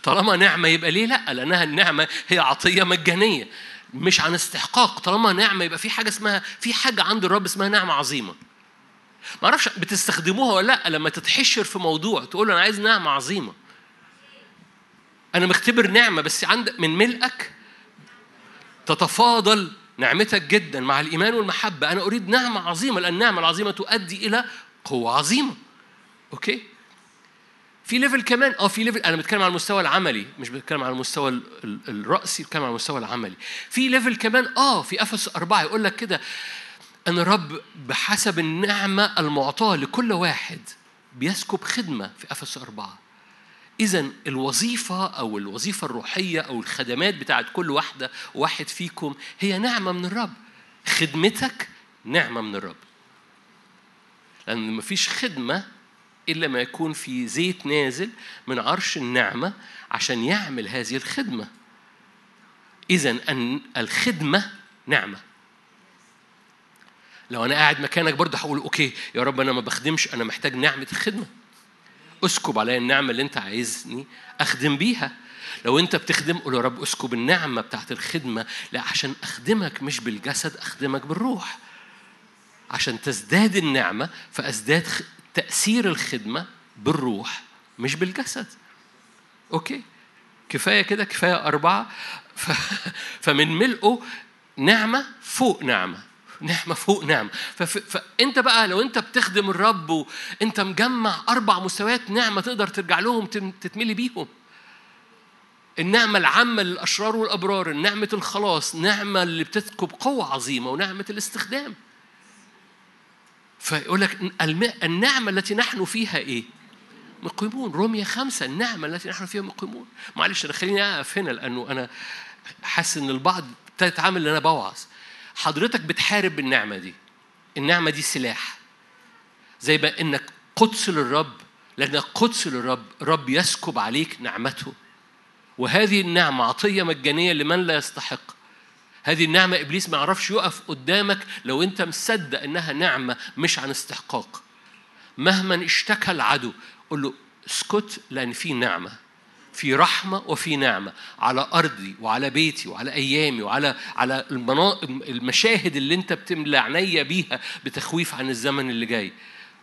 طالما نعمة يبقى ليه لأ لأنها النعمة هي عطية مجانية مش عن استحقاق. طالما نعمة يبقى في حاجة اسمها في حاجة عند الرب اسمها نعمة عظيمة. ما أعرفش بتستخدموها ولا لأ لما تتحشر في موضوع تقول أنا عايز نعمة عظيمة. أنا مختبر نعمة بس عند من ملئك تتفاضل نعمتك جدا مع الإيمان والمحبة. أنا أريد نعمة عظيمة لأن النعمة العظيمة تؤدي إلى قوة عظيمة. Okay؟ في level كمان. آه في level أنا بتكلم على المستوى العملي مش بتكلم على المستوى الرأسي بتكلم على المستوى العملي. في level كمان آه في أفسس أربعة يقول لك كده أن الرب بحسب النعمة المعطاة لكل واحد بيسكب خدمة في أفسس أربعة. إذا الوظيفة أو الوظيفة الروحية أو الخدمات بتاعت كل واحدة واحد فيكم هي نعمة من الرب. خدمتك نعمة من الرب. لأن مفيش خدمة إلا ما يكون في زيت نازل من عرش النعمة عشان يعمل هذه الخدمة. إذا الخدمة نعمة. لو أنا قاعد مكانك برضه هقول أوكي يا رب أنا ما بخدمش أنا محتاج نعمة الخدمة. أسكب عليا النعمة اللي أنت عايزني أخدم بيها. لو أنت بتخدم قول يا رب أسكب النعمة بتاعت الخدمة لا عشان أخدمك مش بالجسد أخدمك بالروح. عشان تزداد النعمة فأزداد تأثير الخدمة بالروح مش بالجسد. أوكي؟ كفاية كده كفاية أربعة. ف... فمن ملئه نعمة فوق نعمة. نعمة فوق نعمة. فف... فأنت بقى لو أنت بتخدم الرب وأنت مجمع أربع مستويات نعمة تقدر ترجع لهم تتملي بيهم. النعمة العامة للأشرار والأبرار نعمة الخلاص نعمة اللي بتسكب قوة عظيمة ونعمة الاستخدام. فيقول لك النعمة التي نحن فيها إيه؟ مقيمون. رومية خمسة النعمة التي نحن فيها مقيمون. معلش أنا خليني أقف هنا لأنه أنا حاسس إن البعض ابتدت عامل أنا بوعظ. حضرتك بتحارب بالنعمة دي. النعمة دي سلاح. زي ما إنك قدس للرب لأنك قدس للرب رب يسكب عليك نعمته. وهذه النعمة عطية مجانية لمن لا يستحق. هذه النعمة إبليس ما يعرفش يقف قدامك لو أنت مصدق إنها نعمة مش عن استحقاق. مهما اشتكى العدو قل له اسكت لأن في نعمة في رحمة وفي نعمة على أرضي وعلى بيتي وعلى أيامي وعلى على المشاهد اللي أنت بتملى عينيا بيها بتخويف عن الزمن اللي جاي.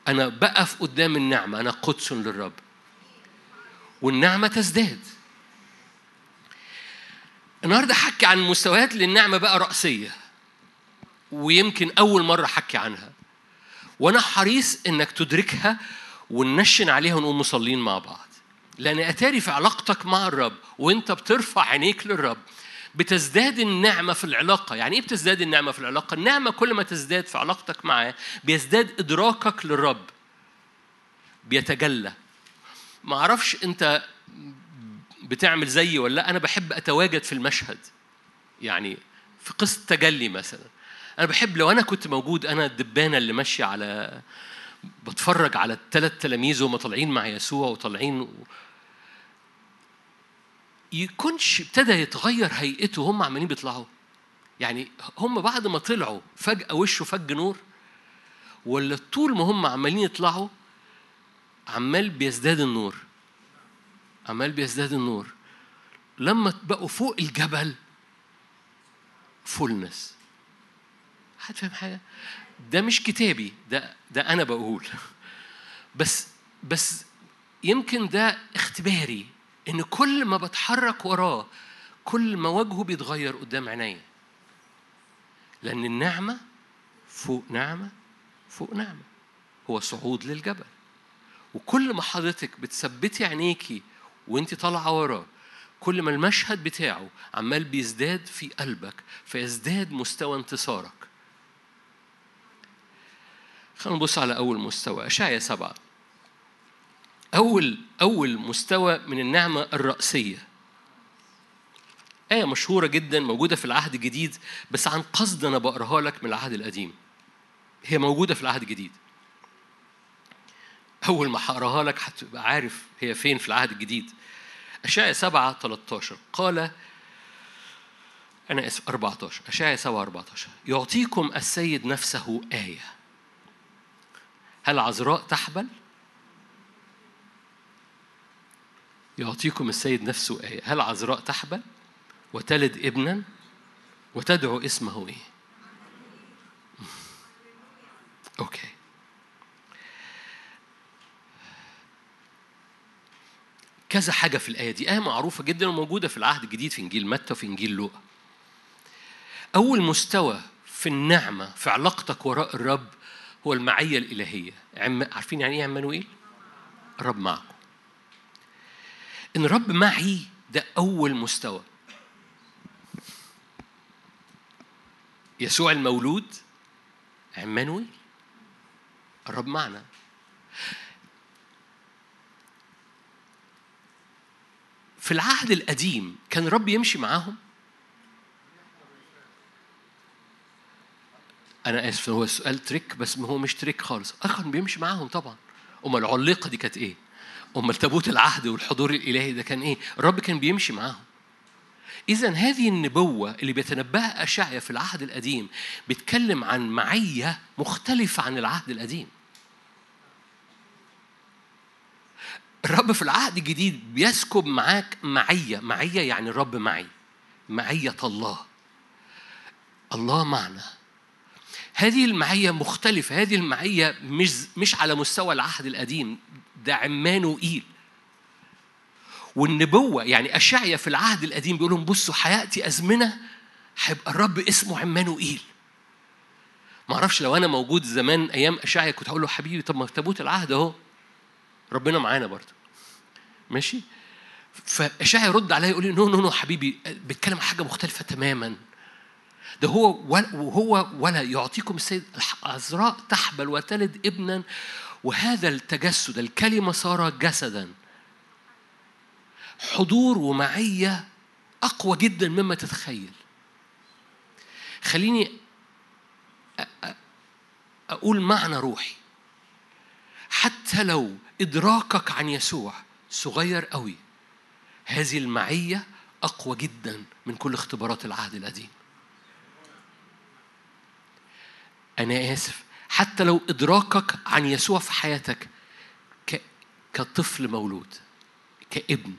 أنا بقف قدام النعمة أنا قدس للرب. والنعمة تزداد. النهارده حكي عن مستويات للنعمة بقى رأسية. ويمكن أول مرة حكي عنها. وأنا حريص إنك تدركها وننشن عليها ونقوم مصلين مع بعض. لأن أتاري في علاقتك مع الرب وأنت بترفع عينيك للرب بتزداد النعمة في العلاقة. يعني إيه بتزداد النعمة في العلاقة؟ النعمة كل ما تزداد في علاقتك معاه بيزداد إدراكك للرب. بيتجلى. ما أعرفش أنت بتعمل زيي ولا لأ أنا بحب أتواجد في المشهد. يعني في قصة تجلي مثلا. أنا بحب لو أنا كنت موجود أنا الدبانة اللي ماشية على بتفرج على الثلاث تلاميذ وهم طالعين مع يسوع وطالعين و... يكونش ابتدى يتغير هيئته وهم عمالين بيطلعوا. يعني هم بعد ما طلعوا فجأة وشه فج نور؟ ولا طول ما هم عمالين يطلعوا عمال بيزداد النور. عمال بيزداد النور. لما بقوا فوق الجبل فولنس حد فاهم حاجة؟ ده مش كتابي ده ده أنا بقول. بس بس يمكن ده اختباري إن كل ما بتحرك وراه كل ما وجهه بيتغير قدام عينيا. لأن النعمة فوق نعمة فوق نعمة. هو صعود للجبل. وكل ما حضرتك بتثبتي عينيكي وانت طالعة وراه كل ما المشهد بتاعه عمال بيزداد في قلبك فيزداد مستوى انتصارك. خلينا نبص على أول مستوى أشعيا سبعة. أول أول مستوى من النعمة الرأسية. آية مشهورة جدا موجودة في العهد الجديد بس عن قصد أنا بقراها لك من العهد القديم. هي موجودة في العهد الجديد. أول ما هقراها لك هتبقى عارف هي فين في العهد الجديد. أشعيا 7 13 قال أنا آسف 14 أشعيا 7 14 يعطيكم السيد نفسه آية. هل عذراء تحبل؟ يعطيكم السيد نفسه آية. هل عذراء تحبل؟ وتلد ابنا؟ وتدعو اسمه إيه؟ أوكي. كذا حاجة في الآية دي. آية معروفة جدا وموجودة في العهد الجديد في إنجيل متى وفي إنجيل لوقا. أول مستوى في النعمة في علاقتك وراء الرب هو المعية الإلهية. عارفين يعني إيه عمانوئيل؟ الرب معكم. إن الرب معي ده أول مستوى. يسوع المولود عمانوئيل الرب معنا. في العهد القديم كان الرب يمشي معاهم؟ أنا آسف هو السؤال تريك بس هو مش تريك خالص. كان بيمشي معاهم طبعا. أمال العليقة دي كانت إيه؟ أمال تابوت العهد والحضور الإلهي ده كان إيه؟ الرب كان بيمشي معاهم. إذا هذه النبوة اللي بيتنبأها أشعيا في العهد القديم بيتكلم عن معية مختلفة عن العهد القديم. الرب في العهد الجديد بيسكب معاك معية. معية يعني الرب معي. معية الله. الله معنا. هذه المعية مختلفة. هذه المعية مش مش على مستوى العهد القديم. ده عمانوئيل والنبوة يعني أشعيا في العهد القديم بيقول لهم بصوا حياتي أزمنة هيبقى الرب اسمه عمانوئيل ما أعرفش لو أنا موجود زمان أيام اشعيا كنت هقول له حبيبي طب ما تابوت العهد أهو. ربنا معانا برضه. ماشي؟ فاشعيا يرد عليا يقول لي no no no حبيبي بيتكلم عن حاجة مختلفة تماما. ده هو وهو ولا يعطيكم السيد عذراء تحبل وتلد ابنا وهذا التجسد الكلمة صار جسدا. حضور ومعية أقوى جدا مما تتخيل. خليني أقول معنى روحي. حتى لو إدراكك عن يسوع صغير قوي. هذه المعية أقوى جدا من كل اختبارات العهد القديم. أنا آسف حتى لو إدراكك عن يسوع في حياتك كطفل مولود كابن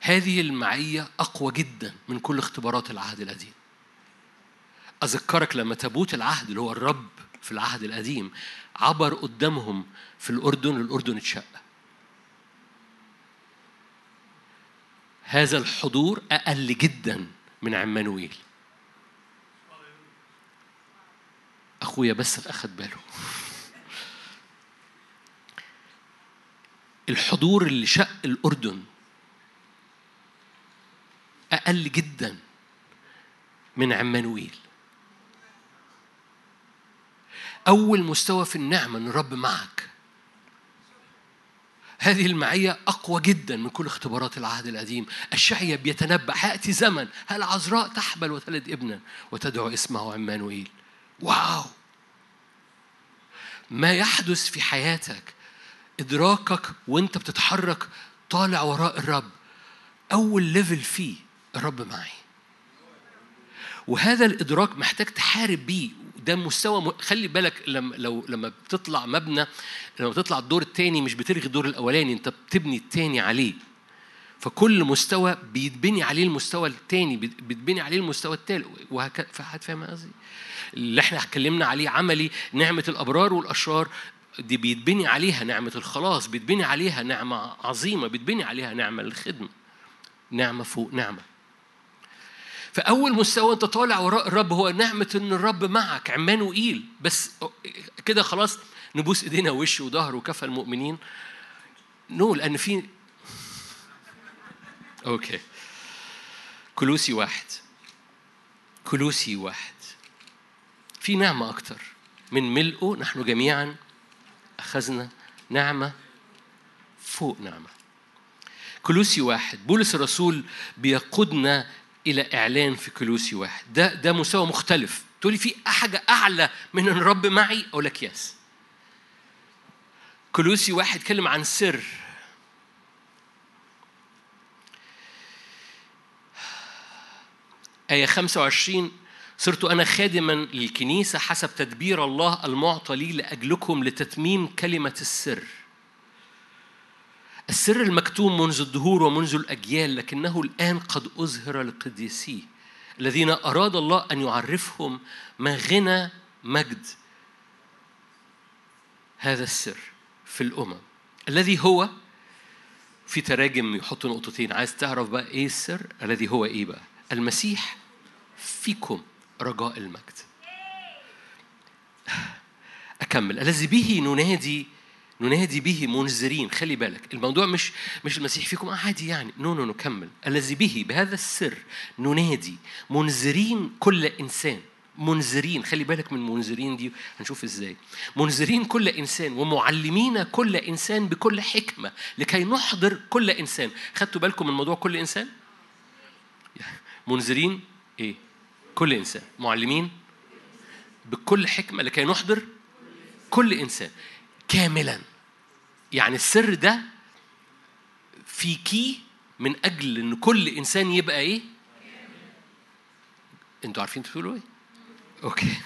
هذه المعية أقوى جدا من كل اختبارات العهد القديم. أذكرك لما تابوت العهد اللي هو الرب في العهد القديم عبر قدامهم في الأردن الأردن اتشق. هذا الحضور أقل جدا من عمانويل أخويا بس أخد باله. الحضور اللي شق الأردن أقل جدا من عمانويل أول مستوى في النعمة أن الرب معك. هذه المعية أقوى جدا من كل اختبارات العهد القديم الشعية بيتنبأ. حيأتي زمن. هل عذراء تحبل وتلد ابنا وتدعو اسمه عمانويل واو! ما يحدث في حياتك؟ إدراكك وأنت بتتحرك طالع وراء الرب. أول ليفل فيه الرب معي. وهذا الإدراك محتاج تحارب بيه ده مستوى. خلي بالك لما لو لما بتطلع مبنى لما بتطلع الدور الثاني مش بتلغي الدور الأولاني انت بتبني الثاني عليه فكل مستوى بيتبني عليه المستوى الثاني بيتبني عليه المستوى الثالث وهكذا فاهم قصدي؟ اللي إحنا اتكلمنا عليه عملي نعمة الأبرار والأشرار دي بيتبني عليها نعمة الخلاص بيتبني عليها نعمة عظيمة بيتبني عليها نعمة للخدمة نعمة فوق نعمة فأول مستوى أنت طالع وراء الرب هو نعمة إن الرب معك عمانوئيل بس كده خلاص نبوس إيدينا وش وظهر وكفى المؤمنين. no لأن في okay. كولوسي واحد. كولوسي واحد. في نعمة أكتر. من ملئه نحن جميعا أخذنا نعمة فوق نعمة. كلوسي واحد. بولس الرسول بيقودنا إلى إعلان في كلوسي واحد. ده ده مستوى مختلف. تقولي في حاجة أعلى من أن الرب معي؟ أقول لك يس. كلوسي واحد يتكلم عن سر. آية 25 صرت أنا خادما للكنيسة حسب تدبير الله المعطى لي لأجلكم لتتميم كلمة السر. السر المكتوم منذ الدهور ومنذ الأجيال لكنه الآن قد أظهر لقديسيه الذين أراد الله أن يعرفهم ما غنى مجد هذا السر في الأمم. الذي هو؟ في تراجم يحط نقطتين. عايز تعرف بقى إيه السر؟ الذي هو إيه بقى؟ المسيح فيكم رجاء المجد. أكمل. الذي به ننادي ننادي به منذرين خلي بالك. الموضوع مش مش المسيح فيكم. عادي يعني. no no no كمل. الذي به بهذا السر ننادي منذرين كل إنسان. منذرين خلي بالك من منذرين دي هنشوف إزاي. منذرين كل إنسان ومعلمين كل إنسان بكل حكمة لكي نحضر كل إنسان. خدتوا بالكم من موضوع كل إنسان؟ منذرين إيه؟ كل إنسان. معلمين بكل حكمة لكي نحضر كل إنسان. كاملا. يعني السر ده في كي من أجل إن كل إنسان يبقى إيه؟ أنتوا عارفين تقولوا إيه؟ أوكي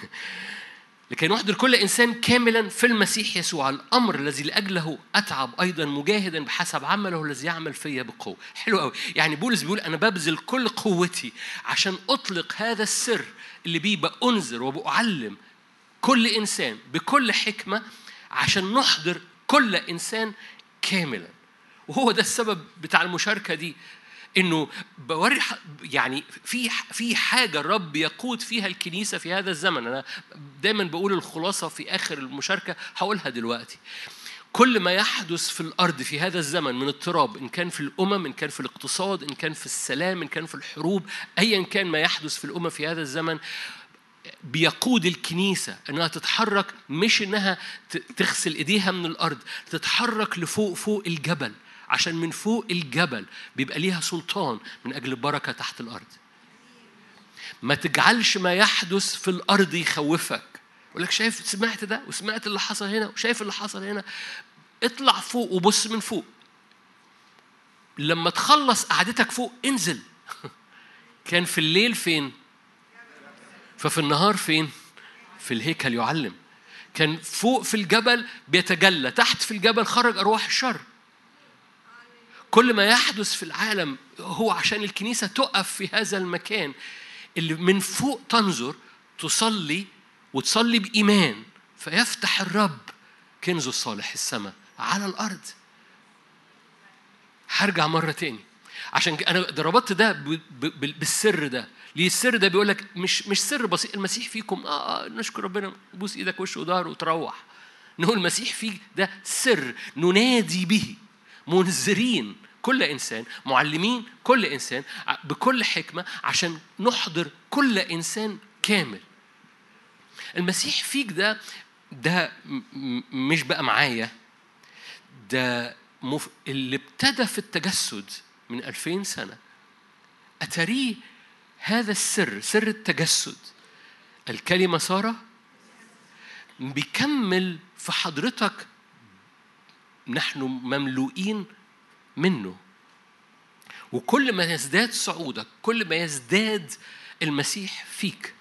لكي نحضر كل إنسان كاملا في المسيح يسوع الأمر الذي لأجله أتعب أيضا مجاهدا بحسب عمله الذي يعمل فيا بقوة حلو قوي يعني بولس بيقول أنا ببذل كل قوتي عشان أطلق هذا السر اللي بيه بأنذر وبأعلم كل إنسان بكل حكمة عشان نحضر كل إنسان كاملا. وهو ده السبب بتاع المشاركة دي إنه بوري يعني في في حاجة الرب يقود فيها الكنيسة في هذا الزمن. أنا دايما بقول الخلاصة في آخر المشاركة هقولها دلوقتي. كل ما يحدث في الأرض في هذا الزمن من اضطراب إن كان في الأمم إن كان في الاقتصاد إن كان في السلام إن كان في الحروب ايا كان ما يحدث في الأمم في هذا الزمن بيقود الكنيسة إنها تتحرك مش إنها تغسل إيديها من الأرض تتحرك لفوق فوق الجبل. عشان من فوق الجبل بيبقى ليها سلطان من أجل البركة تحت الأرض. ما تجعلش ما يحدث في الأرض يخوفك. يقول لك شايف سمعت ده؟ وسمعت اللي حصل هنا؟ وشايف اللي حصل هنا؟ اطلع فوق وبص من فوق. لما تخلص قعدتك فوق انزل. كان في الليل فين؟ ففي النهار فين؟ في الهيكل يعلم. كان فوق في الجبل بيتجلى تحت في الجبل خرج أرواح الشر. كل ما يحدث في العالم هو عشان الكنيسة تقف في هذا المكان اللي من فوق تنظر تصلي وتصلي بإيمان. فيفتح الرب كنزه الصالح السماء على الأرض. هرجع مرة تاني. عشان أنا ربطت ده بالسر ده. ليه السر ده؟ بيقول لك مش مش سر بسيط. المسيح فيكم. آه, آه نشكر ربنا. بوس إيدك وش وظهر وتروح. نقول المسيح فيك ده سر. ننادي به. منذرين. كل إنسان. معلمين. كل إنسان. بكل حكمة. عشان نحضر كل إنسان كامل. المسيح فيك ده ده مش بقى معايا. ده مف... اللي ابتدى في التجسد من ألفين سنة. أتريه هذا السر سر التجسد. الكلمة صار بيكمل في حضرتك نحن مملوئين منه. وكل ما يزداد صعودك كل ما يزداد المسيح فيك.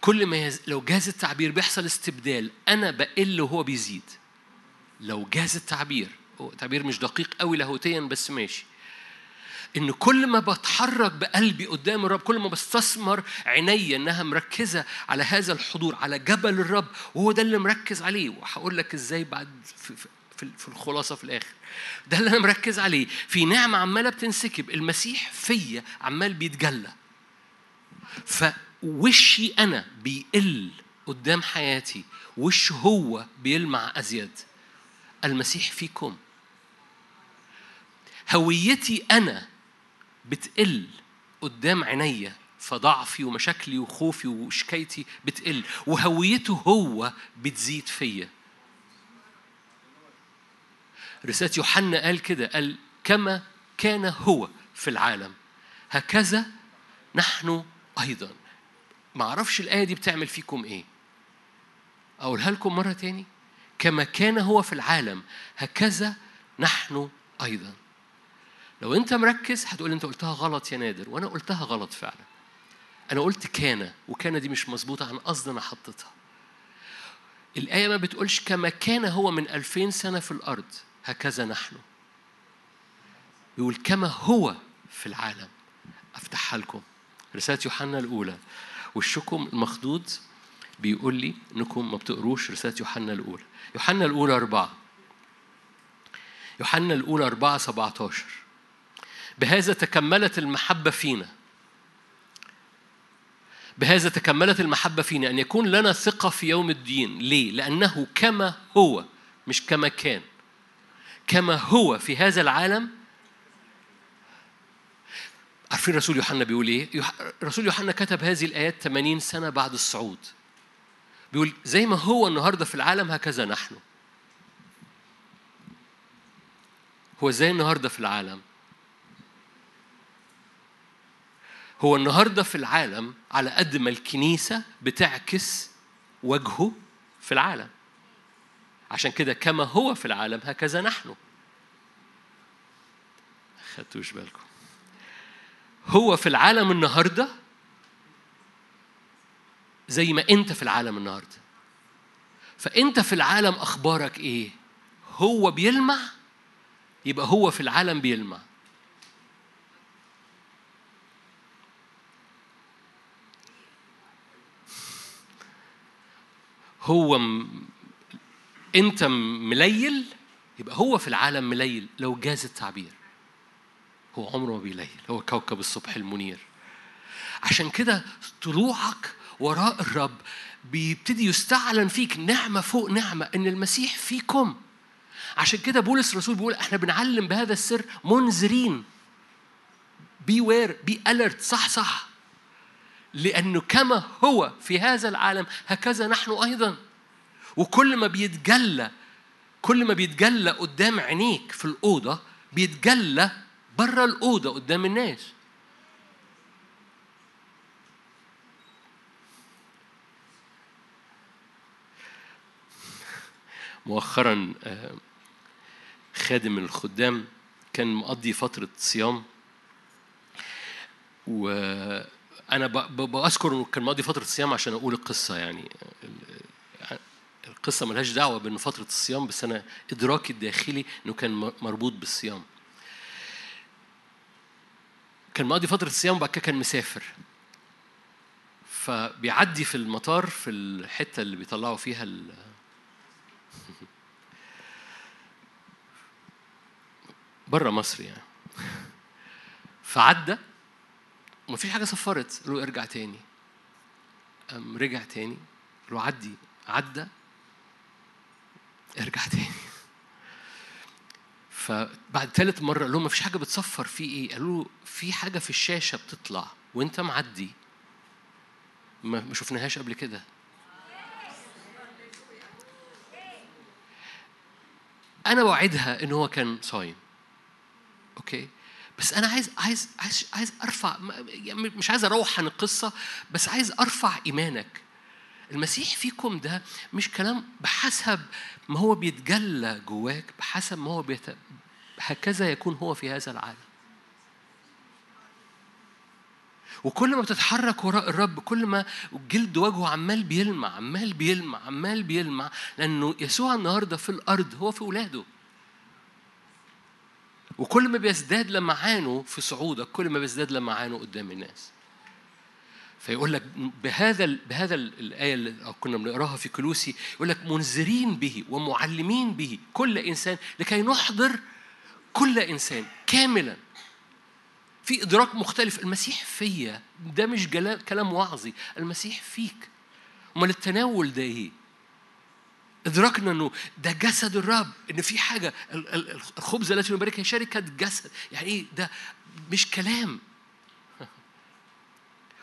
كل ما يز... لو جاز التعبير بيحصل استبدال أنا بقل وهو بيزيد. لو جاز التعبير تعبير مش دقيق قوي لاهوتيا بس ماشي. إن كل ما بتحرك بقلبي قدام الرب كل ما بستثمر عيني إنها مركزة على هذا الحضور على جبل الرب وهو ده اللي مركز عليه. وهقول لك إزاي بعد في, في, في الخلاصة في الآخر. ده اللي أنا مركز عليه. في نعمة عمالة بتنسكب المسيح فيا عمال بيتجلى. فوشي أنا بيقل قدام حياتي وش هو بيلمع أزيد؟ المسيح فيكم. هويتي أنا بتقل قدام عينيا فضعفي ومشاكلي وخوفي وشكايتي بتقل وهويته هو بتزيد فيا. رسالة يوحنا قال كده قال كما كان هو في العالم هكذا نحن أيضا. ما أعرفش الآية دي بتعمل فيكم إيه. أقولها لكم مرة تاني كما كان هو في العالم هكذا نحن أيضا. لو أنت مركز هتقول أنت قلتها غلط يا نادر وأنا قلتها غلط فعلا. أنا قلت كان وكان دي مش مظبوطة عن قصد أنا حطيتها. الآية ما بتقولش كما كان هو من ألفين سنة في الأرض هكذا نحن. يقول كما هو في العالم. أفتحها لكم. رسالة يوحنا الأولى. وشكم المخدود بيقول لي إنكم ما بتقروش رسالة يوحنا الأولى. يوحنا الأولى أربعة. يوحنا الأولى أربعة سبعة عشر بهذا تكملت المحبة فينا. بهذا تكملت المحبة فينا أن يكون لنا ثقة في يوم الدين. ليه؟ لأنه كما هو مش كما كان. كما هو في هذا العالم. عارفين رسول يوحنا بيقول إيه؟ رسول يوحنا كتب هذه الآيات 80 سنة بعد الصعود. بيقول زي ما هو النهارده في العالم هكذا نحن. هو زي النهارده في العالم. هو النهارده في العالم على قد ما الكنيسة بتعكس وجهه في العالم. عشان كده كما هو في العالم هكذا نحن. خدتوش بالكم. هو في العالم النهارده زي ما أنت في العالم النهارده. فأنت في العالم أخبارك إيه؟ هو بيلمع يبقى هو في العالم بيلمع. هو م... انت مليل يبقى هو في العالم مليل. لو جاز التعبير هو عمره ما بيليل. هو كوكب الصبح المنير. عشان كده طلوعك وراء الرب بيبتدي يستعلن فيك نعمة فوق نعمة إن المسيح فيكم. عشان كده بولس الرسول بيقول إحنا بنعلم بهذا السر منذرين. beware be alert صح صح. لأنه كما هو في هذا العالم هكذا نحن أيضا. وكل ما بيتجلى كل ما بيتجلى قدام عينيك في الأوضة بيتجلى بره الأوضة قدام الناس. مؤخرا آه، خادم الخدام كان مقضي فترة صيام وأنا بذكر كان مقضي فترة صيام عشان أقول القصة يعني. القصة ملهاش دعوة بأن فترة الصيام بس أنا إدراكي الداخلي إنه كان مربوط بالصيام. كان مقضي فترة الصيام وبعد كده كان مسافر. فبيعدي في المطار في الحتة اللي بيطلعوا فيها ال بره مصر يعني. فعدى ومفيش حاجة صفرت قال له ارجع تاني. قام رجع تاني. قال له عدي عدى. ارجع تاني. فبعد ثالث مرة قال لهم مفيش حاجة بتصفر في إيه؟ قالوا له في حاجة في الشاشة بتطلع وأنت معدي. ما شفناهاش قبل كده. أنا وعدها إن هو كان صايم. أوكي؟ بس أنا عايز عايز عايز عايز أرفع يعني مش عايز أروح عن القصة بس عايز أرفع إيمانك. المسيح فيكم ده مش كلام بحسب ما هو بيتجلى جواك بحسب ما هو بيت... هكذا يكون هو في هذا العالم. وكل ما بتتحرك وراء الرب كل ما جلد وجهه عمال بيلمع عمال بيلمع عمال بيلمع لأنه يسوع النهاردة في الأرض هو في ولاده. وكل ما بيزداد لمعانه في صعودك كل ما بيزداد لمعانه قدام الناس. فيقول لك بهذا بهذا الآية اللي كنا بنقراها في كلوسي يقول لك منذرين به ومعلمين به كل إنسان لكي نحضر كل إنسان كاملا في إدراك مختلف. المسيح فيا ده مش كلام وعظي المسيح فيك. أمال التناول ده إيه؟ أدركنا إنه ده جسد الرب إن في حاجة الخبز التي نباركها شركه جسد يعني إيه؟ ده مش كلام.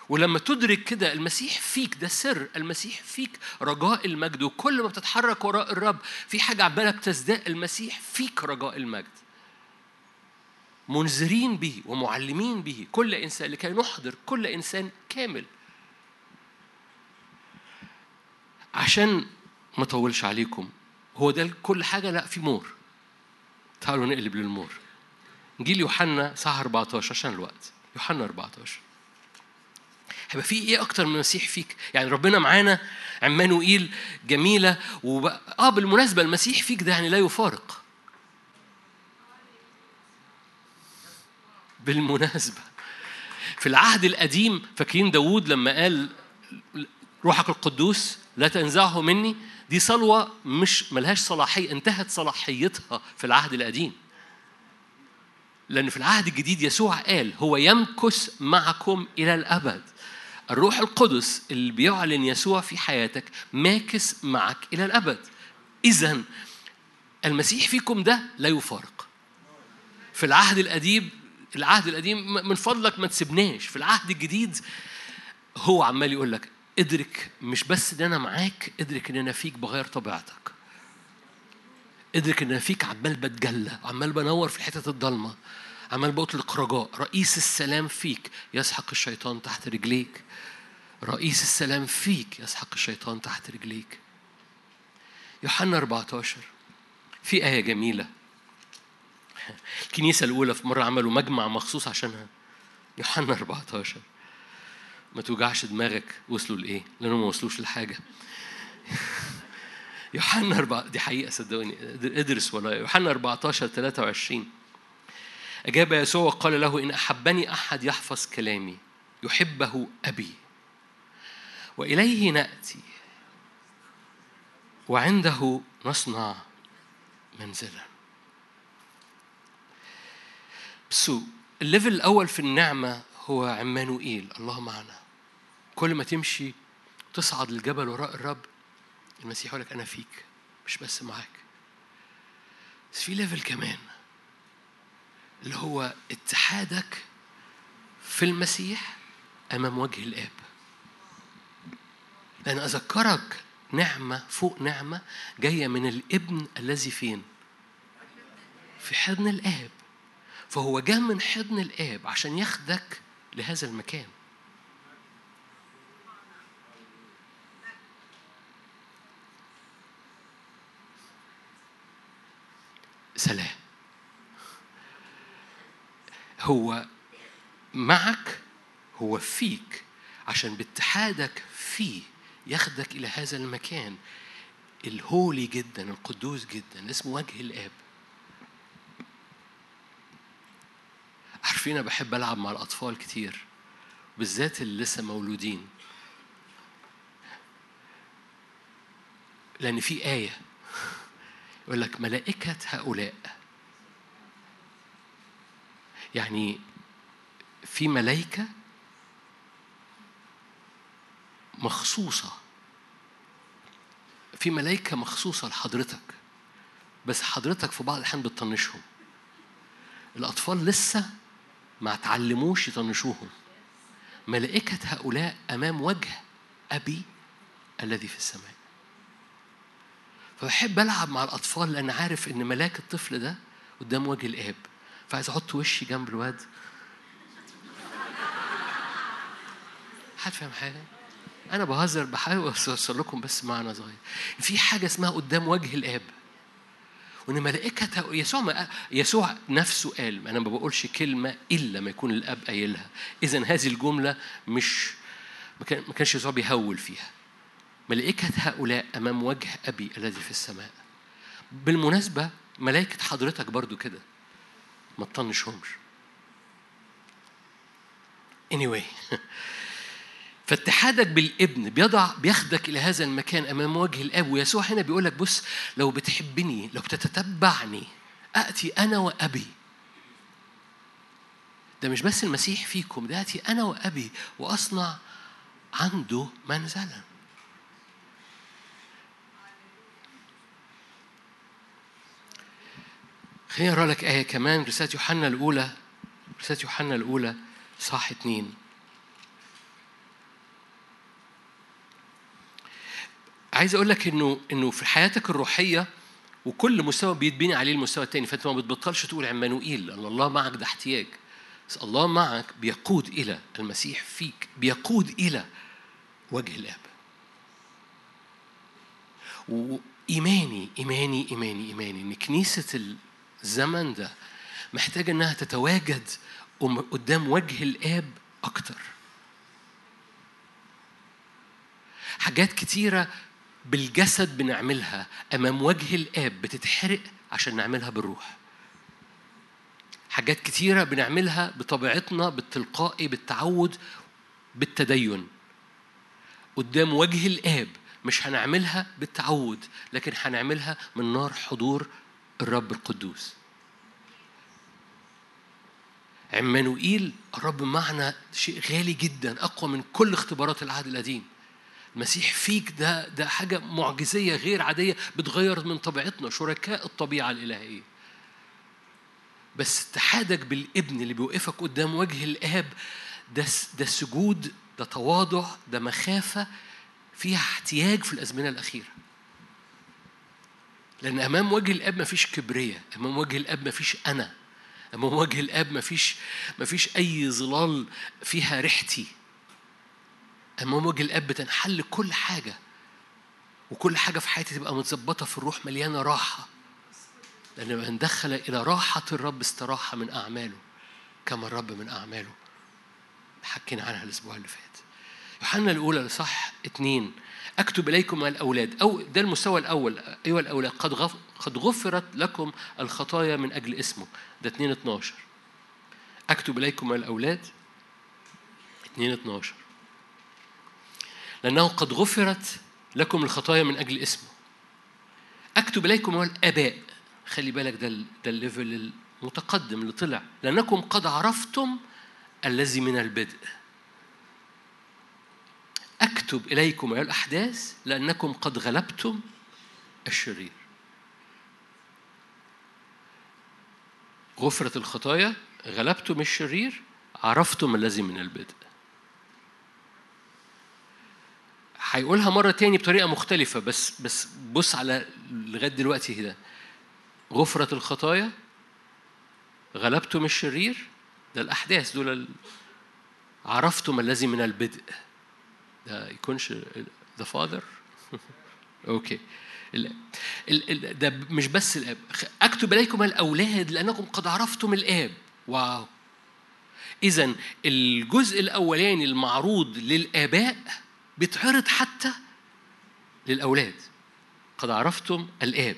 ولما تدرك كده المسيح فيك ده سر المسيح فيك رجاء المجد. وكل ما بتتحرك وراء الرب في حاجة عماله بتزداد المسيح فيك رجاء المجد. منذرين به ومعلمين به كل إنسان لكي نحضر كل إنسان كامل. عشان ما اطولش عليكم. هو ده كل حاجة؟ لا في مور. تعالوا نقلب للمور. نجيل يوحنا صح 14 عشان الوقت. يوحنا 14 هيبقى في إيه أكتر من المسيح فيك؟ يعني ربنا معانا عمانوئيل جميلة وب... آه بالمناسبة المسيح فيك ده يعني لا يفارق. بالمناسبة. في العهد القديم فاكرين داوود لما قال روحك القدوس؟ لا تنزعه مني. دي صلوة مش ملهاش صلاحية انتهت صلاحيتها في العهد القديم. لأن في العهد الجديد يسوع قال هو يمكث معكم إلى الأبد. الروح القدس اللي بيعلن يسوع في حياتك ماكس معك إلى الأبد. إذا المسيح فيكم ده لا يفارق. في العهد القديم العهد القديم من فضلك ما تسيبناش. في العهد الجديد هو عمال يقول لك ادرك مش بس إن أنا معاك ادرك إن أنا فيك بغير طبيعتك. ادرك إن أنا فيك عمال بتجلى عمال بنور في الحتت الضلمة عمال بطلق رجاء رئيس السلام فيك يسحق الشيطان تحت رجليك. رئيس السلام فيك يسحق الشيطان تحت رجليك. يوحنا 14 في آية جميلة. الكنيسة الأولى في مرة عملوا مجمع مخصوص عشانها. يوحنا 14 ما توجعش دماغك وصلوا لإيه؟ لأنهم ما وصلوش لحاجة. يوحنا 4 دي حقيقة صدقوني. ادرس ولا يوحنا 14 23 أجاب يسوع وقال له إن أحبني أحد يحفظ كلامي يحبه أبي. وإليه نأتي. وعنده نصنع منزلا. بس ال level الأول في النعمة هو عمانوئيل. الله معنا. كل ما تمشي تصعد للجبل وراء الرب المسيح يقول لك أنا فيك مش بس معاك. بس في level كمان اللي هو اتحادك في المسيح أمام وجه الآب. لأن أذكرك نعمة فوق نعمة جاية من الابن الذي فين؟ في حضن الآب. فهو جاء من حضن الآب عشان ياخدك لهذا المكان. سلام. هو معك هو فيك. عشان باتحادك فيه ياخدك إلى هذا المكان. الهولي جدا القدوس جدا اسمه وجه الآب. عارفين أنا بحب ألعب مع الأطفال كتير بالذات اللي لسه مولودين. لأن في آية يقول لك ملائكة هؤلاء. يعني في ملائكة مخصوصة. في ملائكة مخصوصة لحضرتك بس حضرتك في بعض الأحيان بتطنشهم. الأطفال لسه ما تعلموش يطنشوهم. ملائكة هؤلاء أمام وجه أبي الذي في السماء. فبحب ألعب مع الأطفال لأن عارف إن ملاك الطفل ده قدام وجه الآب فعايز أحط وشي جنب الواد. حد فاهم حاجة؟ أنا بهزر بحاول أوصل لكم بس معنى صغير. في حاجة اسمها قدام وجه الآب وإن ملائكة يسوع ما يسوع نفسه قال أنا ما بقولش كلمة إلا ما يكون الأب قايلها. اذا هذه الجملة مش ما كانش يسوع بيهول فيها. ملائكة هؤلاء أمام وجه أبي الذي في السماء. بالمناسبة ملائكة حضرتك برضو كده. ما تطنشهمش. Anyway فاتحادك بالابن بيضع بياخدك إلى هذا المكان أمام وجه الأب. ويسوع هنا بيقول لك بص لو بتحبني لو بتتتبعني اتي أنا وأبي. ده مش بس المسيح فيكم ده اتي أنا وأبي وأصنع عنده منزلا. خليني اقرا لك آية كمان رسالة يوحنا الأولى رسالة يوحنا الأولى صح اتنين. عايز أقول لك إنه إنه في حياتك الروحية وكل مستوى بيتبني عليه المستوى الثاني فأنت ما بتبطلش تقول عمانوئيل لأن الله معك ده احتياج. بس الله معك بيقود إلى المسيح فيك بيقود إلى وجه الآب. وإيماني إيماني إيماني إيماني إن كنيسة الزمن ده محتاجة إنها تتواجد قدام وجه الآب أكتر. حاجات كتيرة بالجسد بنعملها أمام وجه الآب بتتحرق عشان نعملها بالروح. حاجات كتيرة بنعملها بطبيعتنا بالتلقائي بالتعود بالتدين. قدام وجه الآب مش هنعملها بالتعود لكن هنعملها من نار حضور الرب القدوس. عمانوئيل الرب معنا شيء غالي جدا أقوى من كل اختبارات العهد القديم. المسيح فيك ده ده حاجة معجزية غير عادية بتغير من طبيعتنا شركاء الطبيعة الإلهية. بس اتحادك بالابن اللي بيوقفك قدام وجه الآب ده ده سجود ده تواضع ده مخافة فيها احتياج في الأزمنة الأخيرة. لأن أمام وجه الآب مفيش كبرية أمام وجه الآب مفيش أنا أمام وجه الآب مفيش مفيش أي ظلال فيها ريحتي. أمام وجه الآب بتنحل كل حاجة وكل حاجة في حياتي تبقى متظبطة في الروح مليانة راحة. لأن من دخل إلى راحة الرب استراحة من أعماله كما الرب من أعماله. حكينا عنها الأسبوع اللي فات. يوحنا الأولى صح اتنين أكتب إليكم الأولاد. أو ده المستوى الأول. أيها الأولاد قد غف قد غفرت لكم الخطايا من أجل اسمه. ده 2 12 أكتب إليكم الأولاد. 2 12 لأنه قد غفرت لكم الخطايا من أجل اسمه. أكتب إليكم الآباء. خلي بالك ده ده الليفل المتقدم اللي طلع. لأنكم قد عرفتم الذي من البدء. أكتب إليكم أيها الأحداث لأنكم قد غلبتم الشرير. غفرة الخطايا غلبتم الشرير عرفتم الذي من البدء. هيقولها مرة تاني بطريقة مختلفة بس بس بص على لغاية دلوقتي كده. غفرة الخطايا غلبتم الشرير ده الأحداث دول. عرفتم الذي من البدء. ده يكونش the Father okay. ده مش بس الآب. أكتب إليكم الأولاد لأنكم قد عرفتم الآب. wow. اذا الجزء الأولاني المعروض للآباء بيتعرض حتى للأولاد. قد عرفتم الآب.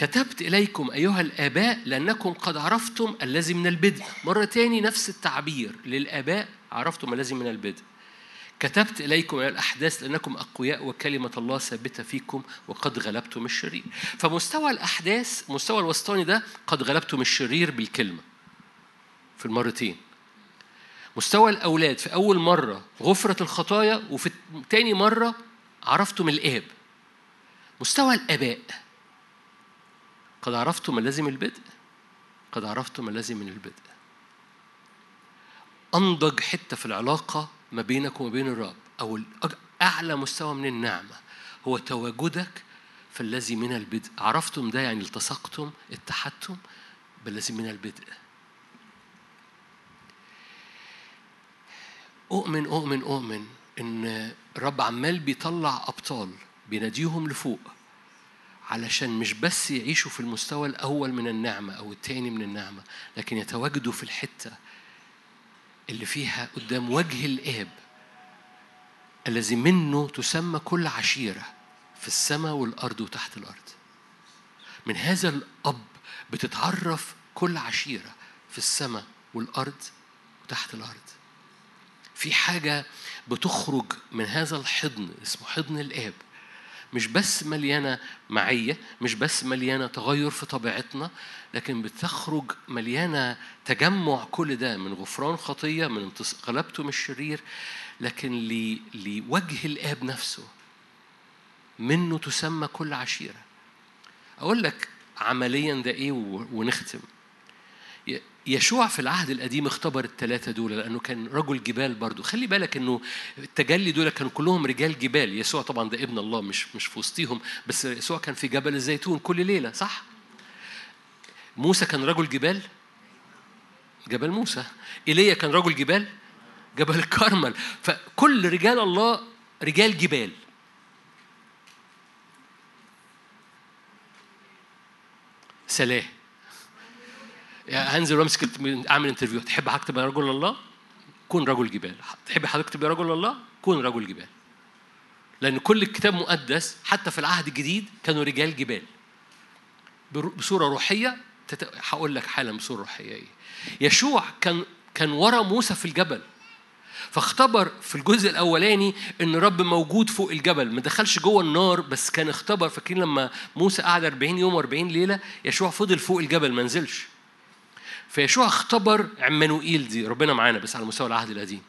كتبت إليكم أيها الآباء لأنكم قد عرفتم الذي من البدء. مرة تاني نفس التعبير. للآباء عرفتم الذي من البدء. كتبت إليكم أيها الأحداث لأنكم أقوياء وكلمة الله ثابتة فيكم وقد غلبتم الشرير. فمستوى الأحداث مستوى الوسطاني ده قد غلبتم الشرير بالكلمة. في المرتين. مستوى الأولاد. في أول مرة غفرة الخطايا وفي تاني مرة عرفتم الآب مستوى الآباء. قد عرفتم الذي من البدء قد عرفتم الذي من البدء. أنضج حتة في العلاقة ما بينك وما بين الرب أو أعلى مستوى من النعمة هو تواجدك في الذي من البدء. عرفتم ده يعني التصقتم اتحدتم بالذي من البدء. أؤمن أؤمن أؤمن إن الرب عمال بيطلع أبطال بيناديهم لفوق. علشان مش بس يعيشوا في المستوى الأول من النعمة أو التاني من النعمة لكن يتواجدوا في الحتة اللي فيها قدام وجه الآب الذي منه تسمى كل عشيرة في السماء والأرض وتحت الأرض. من هذا الأب بتتعرف كل عشيرة في السماء والأرض وتحت الأرض. في حاجة بتخرج من هذا الحضن اسمه حضن الآب مش بس مليانة معية مش بس مليانة تغير في طبيعتنا لكن بتخرج مليانة تجمع كل ده من غفران خطية من غلبته من الشرير لكن لوجه الآب نفسه منه تسمى كل عشيرة. أقول لك عمليا ده إيه ونختم. يشوع في العهد القديم اختبر الثلاثة دول لأنه كان رجل جبال برضه خلي بالك أنه التجلي دول كانوا كلهم رجال جبال. يسوع طبعا ده ابن الله مش مش في وسطيهم. بس يسوع كان في جبل الزيتون كل ليلة صح؟ موسى كان رجل جبال؟ جبل موسى. إيليا كان رجل جبال؟ جبل الكرمل فكل رجال الله رجال جبال. سلام. هنزل وامسك اعمل انترفيو. تحب حضرتك تبقى رجل الله؟ كون رجل جبال. تحب حضرتك تبقى رجل الله؟ كون رجل جبال. لأن كل الكتاب مقدس حتى في العهد الجديد كانوا رجال جبال. بصورة روحية هقول لك حالا بصورة روحية إيه. يشوع كان كان ورا موسى في الجبل. فاختبر في الجزء الأولاني إن رب موجود فوق الجبل. ما دخلش جوه النار بس كان اختبر. فاكرين لما موسى قعد 40 يوم و40 ليلة؟ يشوع فضل فوق الجبل ما نزلش. فيشوع اختبر عمانوئيل دي ربنا معانا بس على مستوى العهد القديم.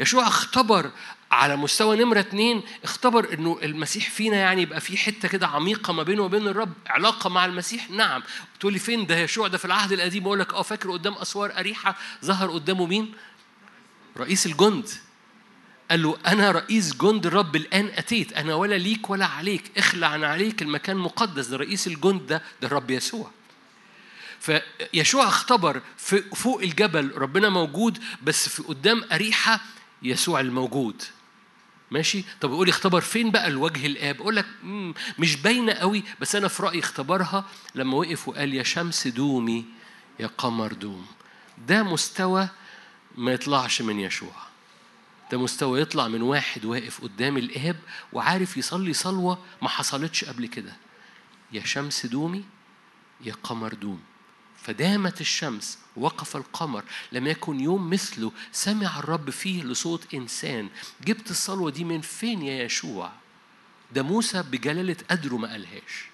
يشوع اختبر على مستوى نمرة اتنين اختبر إنه المسيح فينا يعني يبقى في حتة كده عميقة ما بينه وبين الرب علاقة مع المسيح؟ نعم. تقول لي فين ده يشوع؟ ده في العهد القديم أقول لك آه فاكر قدام أسوار أريحة ظهر قدامه مين؟ رئيس الجند. قال له أنا رئيس جند الرب الآن أتيت أنا ولا ليك ولا عليك اخلع عن عليك المكان مقدس ده رئيس الجند ده ده الرب يسوع. فيشوع اختبر في فوق الجبل ربنا موجود بس في قدام أريحة يسوع الموجود. ماشي؟ طب يقول اختبر فين بقى الوجه الآب؟ أقول لك مش باينة قوي بس أنا في رأيي اختبرها لما وقف وقال يا شمس دومي يا قمر دوم. ده مستوى ما يطلعش من يشوع. ده مستوى يطلع من واحد واقف قدام الآب وعارف يصلي صلوة ما حصلتش قبل كده. يا شمس دومي يا قمر دوم. فدامت الشمس وقف القمر لم يكن يوم مثله سمع الرب فيه لصوت إنسان. جبت الصلوة دي من فين يا يشوع؟ ده موسى بجلالة قدره ما قالهاش.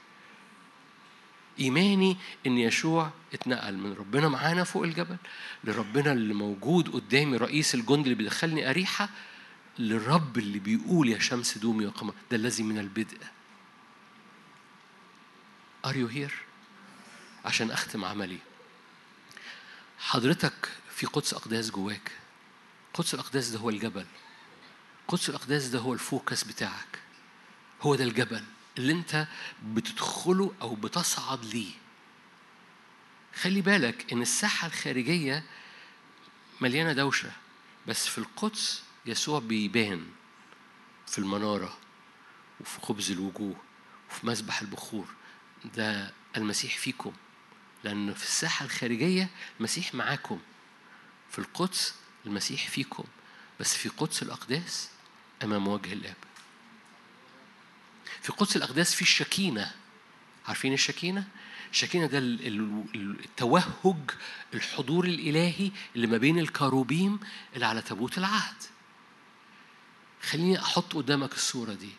إيماني إن يشوع اتنقل من ربنا معانا فوق الجبل لربنا اللي موجود قدامي رئيس الجند اللي بيدخلني أريحة للرب اللي بيقول يا شمس دومي وقمر ده الذي من البدء. Are you here؟ عشان أختم عملي. حضرتك في قدس أقداس جواك. قدس الأقداس ده هو الجبل. قدس الأقداس ده هو الفوكس بتاعك. هو ده الجبل اللي أنت بتدخله أو بتصعد ليه. خلي بالك إن الساحة الخارجية مليانة دوشة بس في القدس يسوع بيبان في المنارة وفي خبز الوجوه وفي مسبح البخور. ده المسيح فيكم. لأن في الساحة الخارجية المسيح معاكم في القدس المسيح فيكم بس في قدس الأقداس أمام وجه الآب. في قدس الأقداس في الشكينة. عارفين الشكينة؟ الشكينة ده التوهج الحضور الإلهي اللي ما بين الكروبيم اللي على تابوت العهد. خليني أحط قدامك الصورة دي.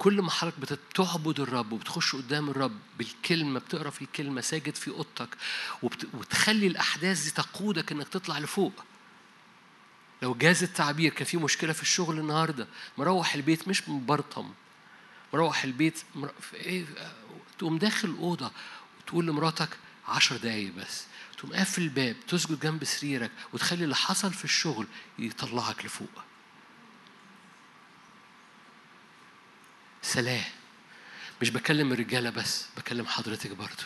كل ما حضرتك بتعبد الرب وبتخش قدام الرب بالكلمة بتقرأ في الكلمة ساجد في أوضتك وتخلي الأحداث دي تقودك إنك تطلع لفوق. لو جاز التعبير كان في مشكلة في الشغل النهاردة مروح البيت مش مبرطم مروح البيت مر... إيه تقوم داخل أوضة وتقول لمراتك عشر دقايق بس تقوم قافل الباب تسجد جنب سريرك وتخلي اللي حصل في الشغل يطلعك لفوق. سلام. مش بكلم الرجالة بس بكلم حضرتك برضو.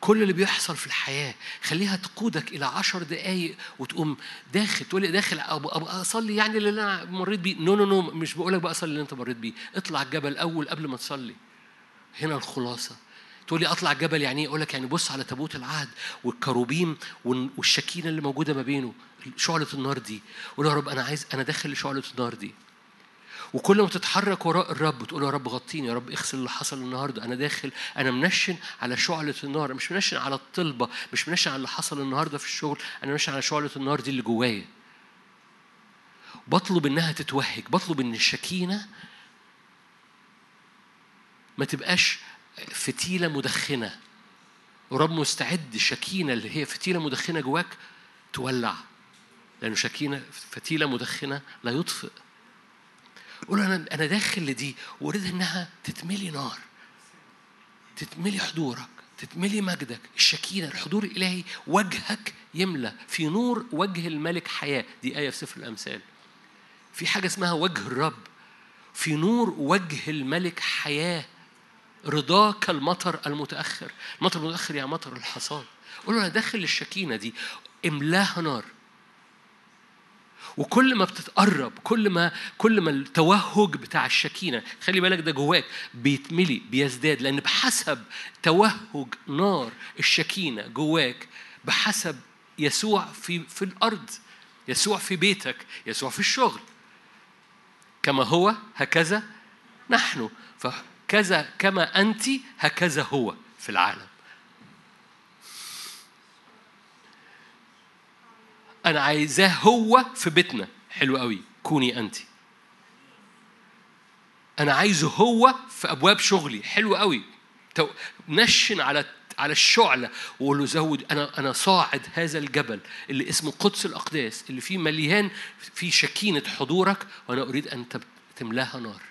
كل اللي بيحصل في الحياة خليها تقودك إلى عشر دقايق وتقوم داخل تقول داخل أبقى أصلي يعني اللي أنا مريت بيه. no no no مش بقولك بقى أصلي اللي أنت مريت بيه. اطلع الجبل أول قبل ما تصلي. هنا الخلاصة. تقول لي أطلع جبل يعني إيه؟ أقول لك يعني بص على تابوت العهد والكروبيم والشكينة اللي موجودة ما بينه شعلة النار دي. قول يا رب أنا عايز أنا داخل لشعلة النار دي. وكل ما تتحرك وراء الرب تقول يا رب غطيني يا رب اغسل اللي حصل النهارده. أنا داخل أنا منشن على شعلة النار مش منشن على الطلبة مش منشن على اللي حصل النهارده في الشغل أنا منشن على شعلة النار دي اللي جوايا. بطلب إنها تتوهج بطلب إن الشكينة ما تبقاش فتيلة مدخنة. ورب مستعد الشكينة اللي هي فتيلة مدخنة جواك تولع لأنه شكينة فتيلة مدخنة لا يطفئ. قول أنا أنا داخل لدي وأريد إنها تتملي نار تتملي حضورك تتملي مجدك الشكينه الحضور الإلهي وجهك يملى في نور وجه الملك حياة. دي آية في سفر الأمثال. في حاجة اسمها وجه الرب في نور وجه الملك حياة رضاه كالمطر المتأخر. المطر المتأخر يعني مطر الحصاد قول أنا داخل الشكينه دي املاها نار. وكل ما بتتقرب كل ما كل ما التوهج بتاع الشكينة خلي بالك ده جواك بيتملي بيزداد لأن بحسب توهج نار الشكينة جواك بحسب يسوع في في الأرض يسوع في بيتك يسوع في الشغل. كما هو هكذا نحن. فكذا كما انت هكذا هو في العالم. أنا عايزاه هو في بيتنا. حلو قوي. كوني أنت. أنا عايزه هو في أبواب شغلي. حلو قوي. نشن على على الشعلة وقول له زود. أنا أنا صاعد هذا الجبل اللي اسمه قدس الأقداس اللي فيه مليان فيه شكينة حضورك وأنا أريد أن تملاها نار.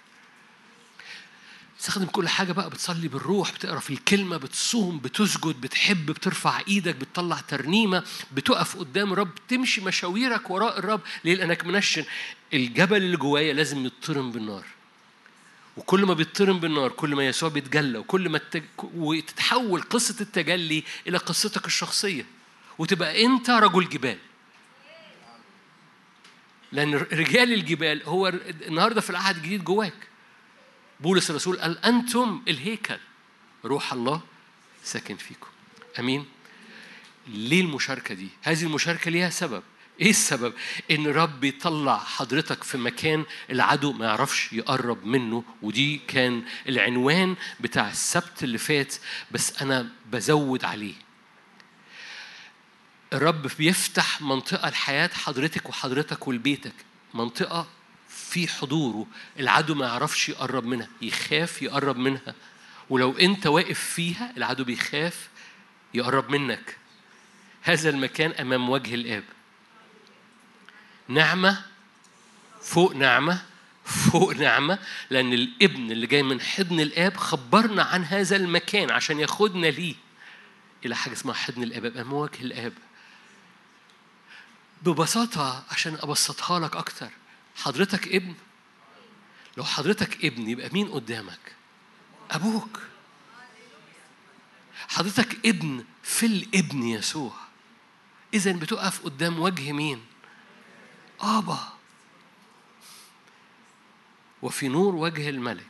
تستخدم كل حاجة بقى بتصلي بالروح بتقرأ في الكلمة بتصوم بتسجد بتحب بترفع إيدك بتطلع ترنيمة بتقف قدام الرب تمشي مشاويرك وراء الرب. ليه؟ لأنك منشن الجبل اللي جوايا لازم يضطرم بالنار. وكل ما بيضطرم بالنار كل ما يسوع بيتجلى وكل ما التج... وتتحول قصة التجلي إلى قصتك الشخصية. وتبقى أنت رجل جبال. لأن رجال الجبال هو النهارده في العهد الجديد جواك. بولس الرسول قال أنتم الهيكل روح الله ساكن فيكم أمين ليه المشاركة دي؟ هذه المشاركة ليها سبب إيه السبب؟ إن رب يطلع حضرتك في مكان العدو ما يعرفش يقرب منه ودي كان العنوان بتاع السبت اللي فات بس أنا بزود عليه. الرب بيفتح منطقة لحياة حضرتك وحضرتك ولبيتك منطقة في حضوره. العدو ما يعرفش يقرب منها يخاف يقرب منها. ولو انت واقف فيها العدو بيخاف يقرب منك. هذا المكان أمام وجه الآب. نعمة فوق نعمة فوق نعمة لأن الابن اللي جاي من حضن الآب خبرنا عن هذا المكان عشان ياخدنا ليه. إلى حاجة اسمها حضن الآب أمام وجه الآب. ببساطة عشان أبسطها لك أكتر. حضرتك ابن. لو حضرتك ابن يبقى مين قدامك؟ أبوك. حضرتك ابن في الابن يسوع. اذا بتقف قدام وجه مين؟ آبا. وفي نور وجه الملك.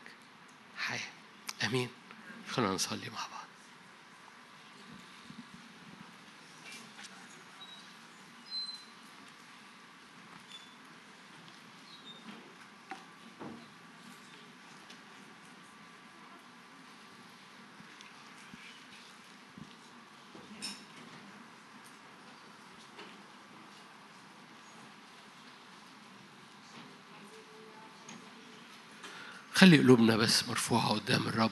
حياه آمين. خلينا نصلي مع بعض. خلي قلوبنا بس مرفوعة قدام الرب.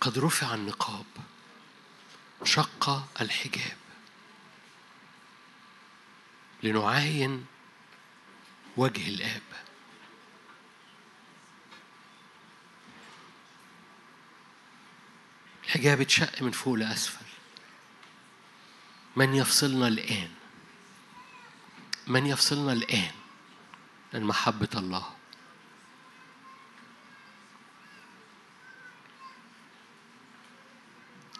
قد رفع النقاب شق الحجاب. لنعاين وجه الآب الحجاب اتشق من فوق لأسفل. من يفصلنا الآن؟ من يفصلنا الآن عن محبة الله؟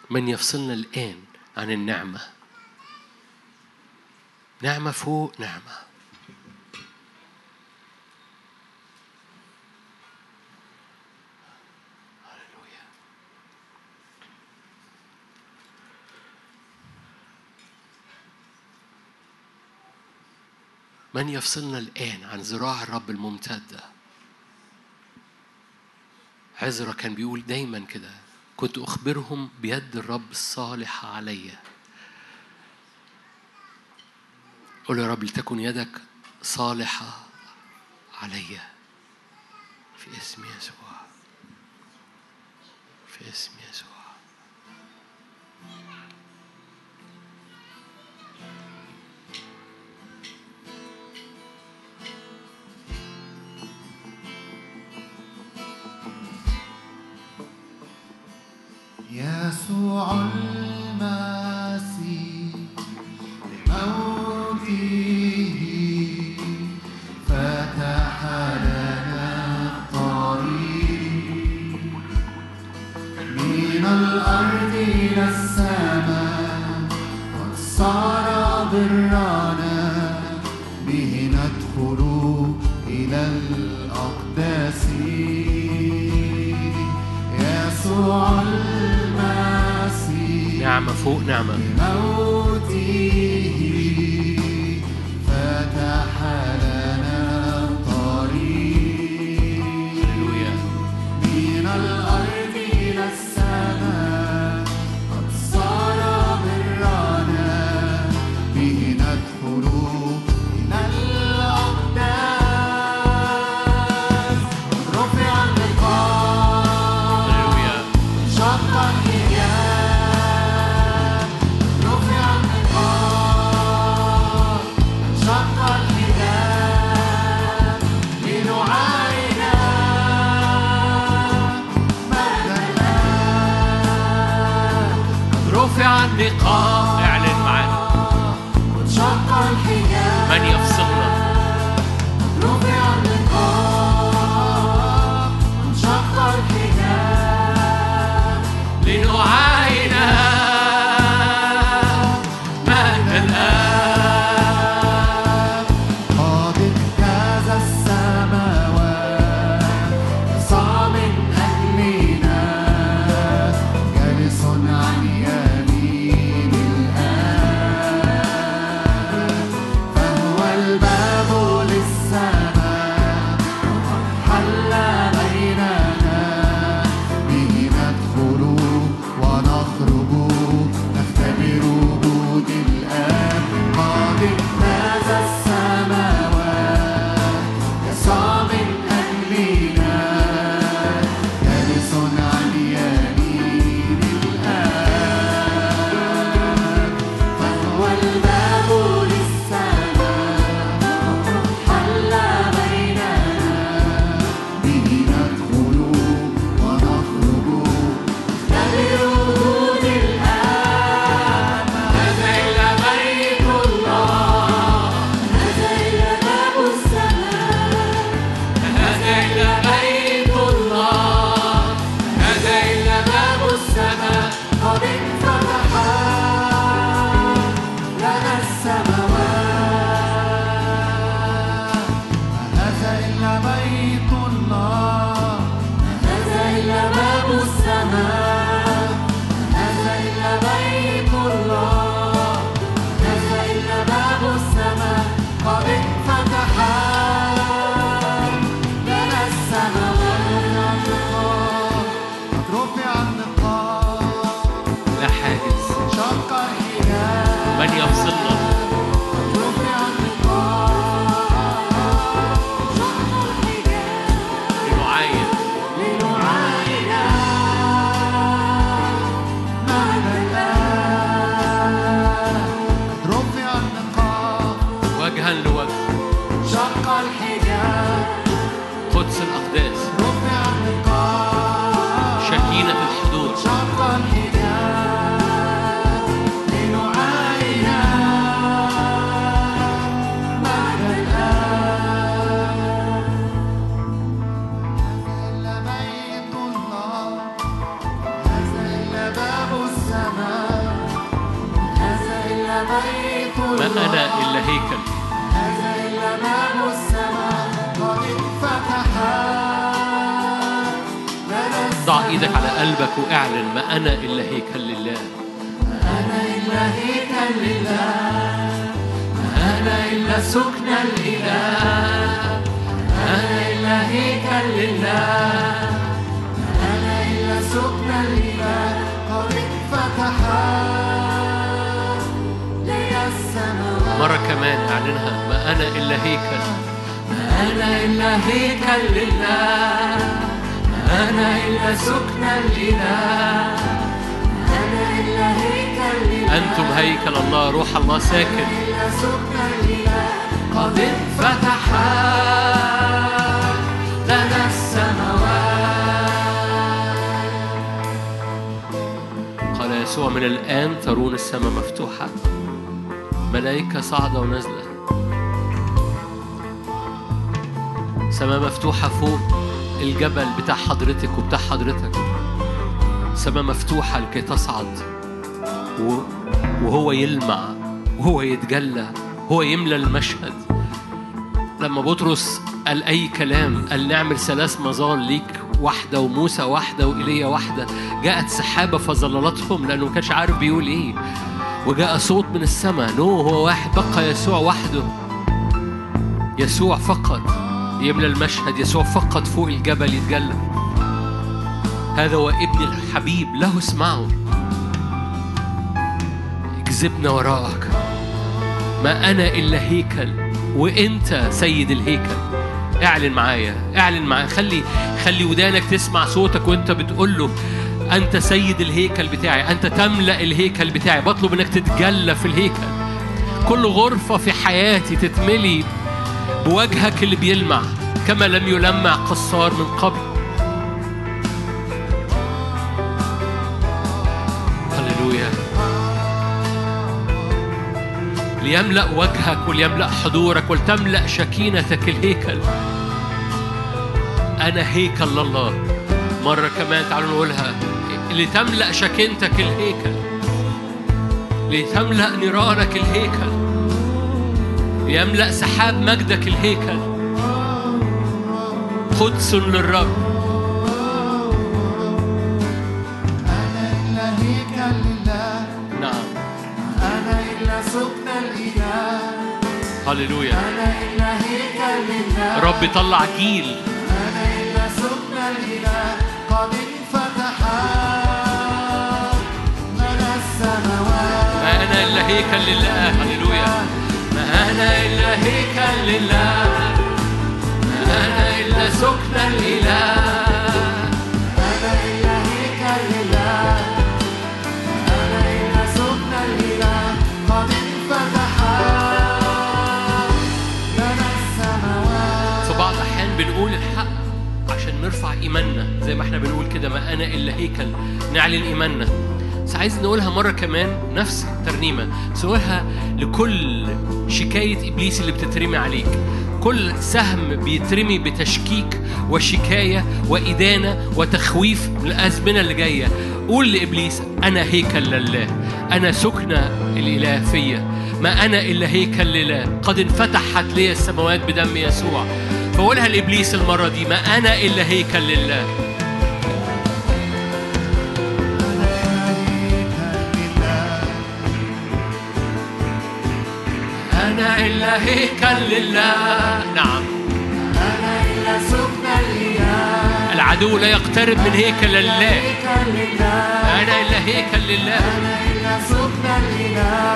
من يفصلنا الآن عن النعمة؟ نعمة فوق نعمة. من يفصلنا الآن عن ذراع الرب الممتدة عزرا كان بيقول دايما كده كنت أخبرهم بيد الرب الصالحة عليّ. قول يا رب لتكن يدك صالحة علي. في اسم يسوع. في اسم يسوع. يسوع المسيح. المسيح نعمة قلبك واعلن ما أنا إلا هيكل لله أنا إلا هيكل لله أنا إلا سكن الإله أنا إلا هيكل لله أنا إلا سكن الإله قد السماوات. مرة كمان أعلنها. ما أنا إلا هيكل أنا إلا هيكل لله أنا إلا سكن الإله. أنا إلا هيكل لله أنتم هيكل الله روح الله ساكن. إلا سكن الإله. قد انفتح لنا السماوات. قال يسوع من الآن ترون السماء مفتوحة. ملائكة صاعدة ونازلة. سماء مفتوحة فوق. الجبل بتاع حضرتك وبتاع حضرتك. سماء مفتوحة لكي تصعد. وهو يلمع وهو يتجلى هو يملى المشهد. لما بطرس قال أي كلام قال نعمل ثلاث مظال ليك واحدة وموسى واحدة وإيليا واحدة. جاءت سحابة فظللتهم لأنه ما كانش عارف بيقول إيه. وجاء صوت من السماء. نو هو واحد بقى يسوع وحده. يسوع فقط. يملى المشهد يسوع فقط فوق الجبل يتجلى. هذا هو ابن الحبيب له اسمعوا اجذبنا وراءك. ما أنا إلا هيكل وأنت سيد الهيكل. اعلن معايا اعلن معايا. خلي خلي ودانك تسمع صوتك وأنت بتقول له أنت سيد الهيكل بتاعي أنت تملأ الهيكل بتاعي. بطلب إنك تتجلى في الهيكل. كل غرفة في حياتي تتملي بوجهك اللي بيلمع كما لم يلمع قصار من قبل. هللويا. ليملأ وجهك وليملأ حضورك ولتملأ شكينتك الهيكل. أنا هيكل لله. مرة كمان تعالوا نقولها. لتملأ شكينتك الهيكل. لتملأ نيرانك الهيكل. ليملأ سحاب مجدك الهيكل. قدس للرب. نعم. هللويا. أنا إلا هيكل لله. رب طلع جيل. أنا إلا سكن الإله. قد انفتح. لنا السماوات. ما أنا إلا هيكل لله. هللويا. أنا إلا هيكل لله. أنا إلا سكن الإله أنا إلا هيكل لله. أنا إلا سكن الإله قد انفتح. لنا السماوات. في بعض الأحيان بنقول الحق عشان نرفع إيماننا. زي ما إحنا بنقول كده ما أنا إلا هيكل نعلن إيماننا. بس عايز نقولها مرة كمان نفس الترنيمة. سويها لكل شكاية إبليس اللي بتترمي عليك. كل سهم بيترمي بتشكيك وشكاية وإدانة وتخويف من الأزمنة اللي جاية. قول لإبليس أنا هيكل لله. أنا سكنة الإله فيا ما أنا إلا هيكل لله. قد انفتحت لي السماوات بدم يسوع. فقولها لإبليس المرة دي ما أنا إلا هيكل لله. إلا هيكل لله نعم. أنا إلا سكن الإله العدو لا يقترب من هيكل الله أنا إلا هيكل لله. أنا إلا سكن الإله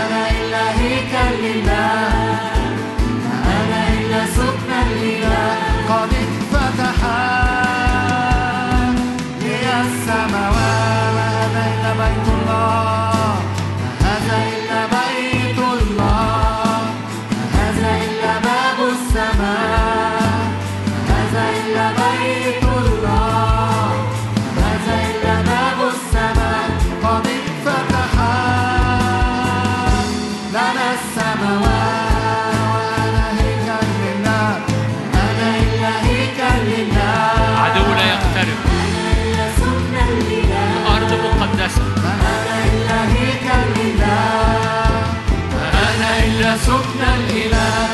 أنا إلا هيكل لله. أنا إلا سكن الإله قد اتفتح لي السماوات أنا إلا بيت الله. سكن الإله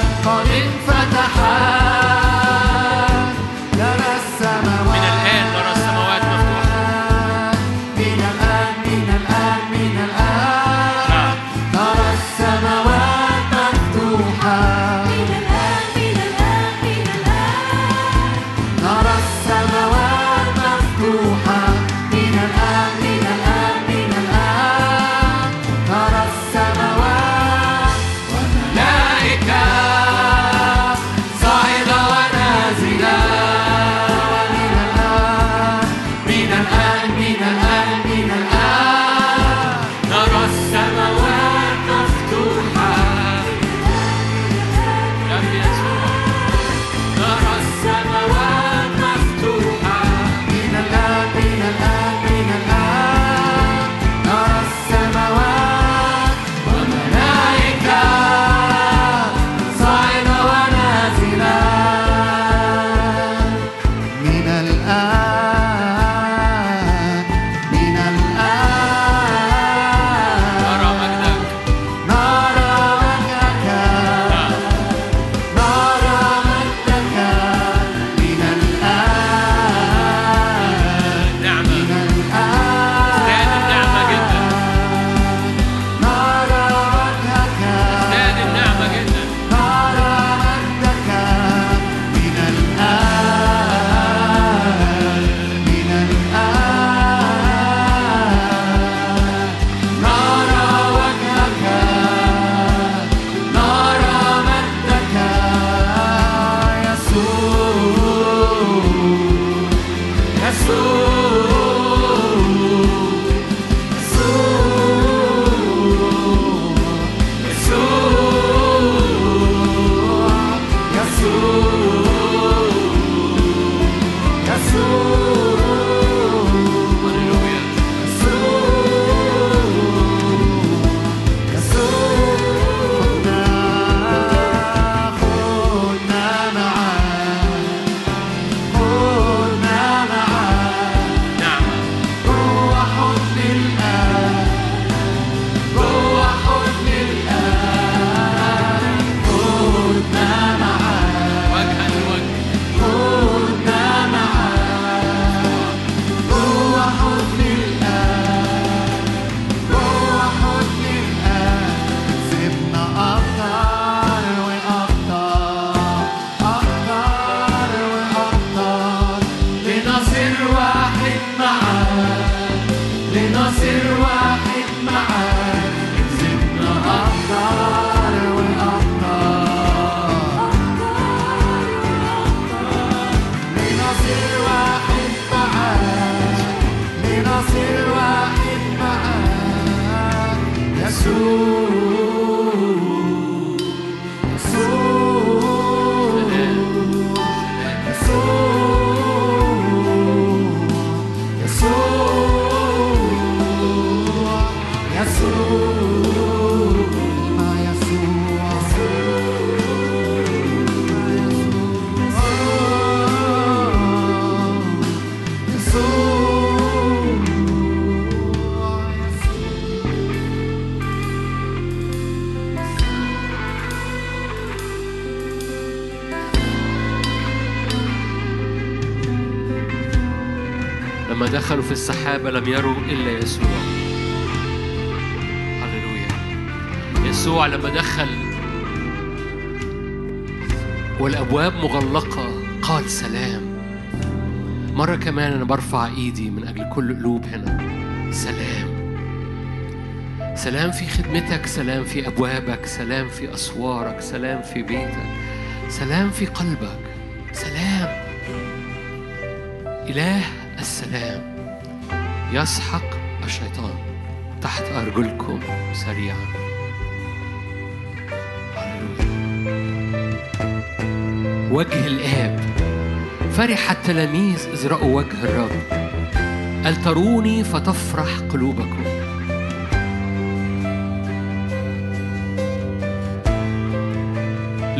ولما دخلوا في السحابة لم يروا إلا يسوع. هللويا. يسوع لما دخل والأبواب مغلقة قال سلام. مرة كمان أنا برفع إيدي من أجل كل قلوب هنا. سلام. سلام في خدمتك سلام في أبوابك سلام في أسوارك سلام في بيتك سلام في قلبك سلام إله السلام. يسحق الشيطان تحت أرجلكم سريعا. وجه الآب فرح التلاميذ إذ رأوا وجه الرب. قال تروني فتفرح قلوبكم.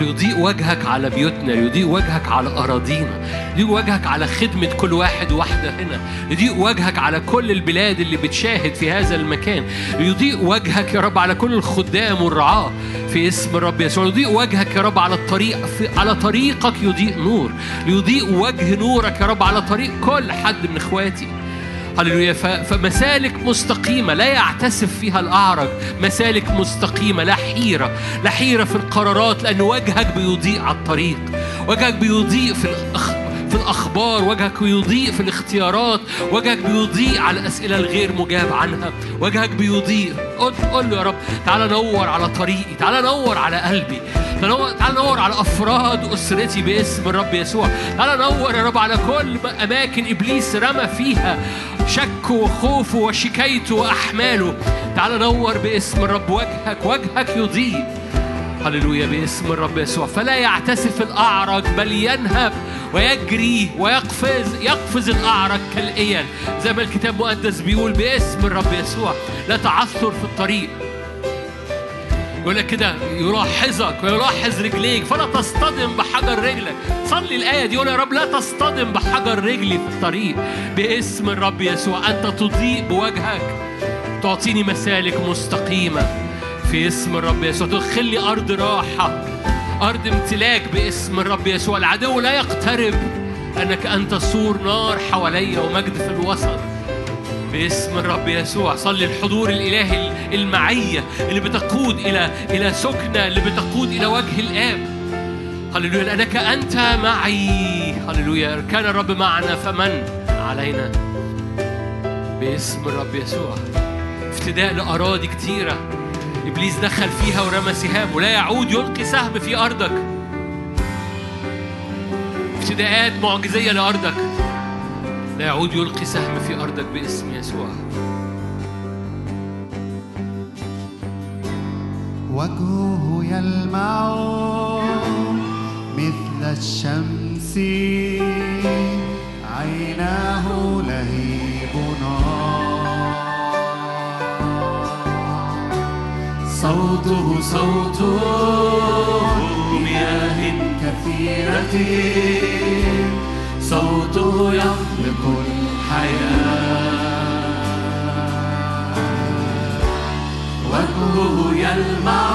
ليضيء وجهك على بيوتنا ليضيء وجهك على أراضينا ليضيء وجهك على خدمة كل واحد واحدة هنا ليضيء وجهك على كل البلاد اللي بتشاهد في هذا المكان ليضيء وجهك يا رب على كل الخدام والرعاة في اسم الرب يسوع يضيء وجهك يا رب على الطريق في على طريقك يضيء نور ليضيء وجه نورك يا رب على طريق كل حد من إخواتي. هللويا. فمسالك مستقيمة لا يعتسف فيها الأعرج. مسالك مستقيمة لا حيرة. لا حيرة في القرارات لأن وجهك بيضيء على الطريق. وجهك بيضيء في الأخ... في الأخبار. وجهك بيضيء في الاختيارات. وجهك بيضيء على الأسئلة الغير مجاب عنها. وجهك بيضيء. قل, قل له يا رب تعالى نور على طريقي. تعالى نور على قلبي. تعالى نور على أفراد أسرتي باسم الرب يسوع. تعالى نور يا رب على كل أماكن إبليس رمى فيها. شكه وخوفه وشكايته وأحماله تعالى نور باسم الرب وجهك وجهك يضيء. هللويا باسم الرب يسوع. فلا يعتسف الأعرج بل ينهب ويجري ويقفز يقفز الأعرج كالإيل زي ما الكتاب المقدس بيقول باسم الرب يسوع لا تعثر في الطريق. يقول لك كده يلاحظك ويلاحظ رجليك فلا تصطدم بحجر رجلك. صلي الآية دي يقول يا رب لا تصطدم بحجر رجلي في الطريق. باسم الرب يسوع أنت تضيء بوجهك تعطيني مسالك مستقيمة. في اسم الرب يسوع تدخلني أرض راحة أرض امتلاك باسم الرب يسوع. العدو لا يقترب أنك أنت سور نار حواليا ومجد في الوسط. باسم الرب يسوع. صلي الحضور الإلهي المعية اللي بتقود إلى إلى سكنة اللي بتقود إلى وجه الآب. هللويا. لأنك أنت معي. هللويا. كان الرب معنا فمن علينا؟ باسم الرب يسوع. افتداء لأراضي كتيرة. إبليس دخل فيها ورمى سهام. ولا يعود يلقي سهم في أرضك. افتداءات معجزية لأرضك. لا يعود يلقي سهم في أرضك باسم يسوع. وجهه يلمع مثل الشمس. عيناه لهيب نار. صوته صوت مياه كثيرة. صوته الحياة وجهه يلمع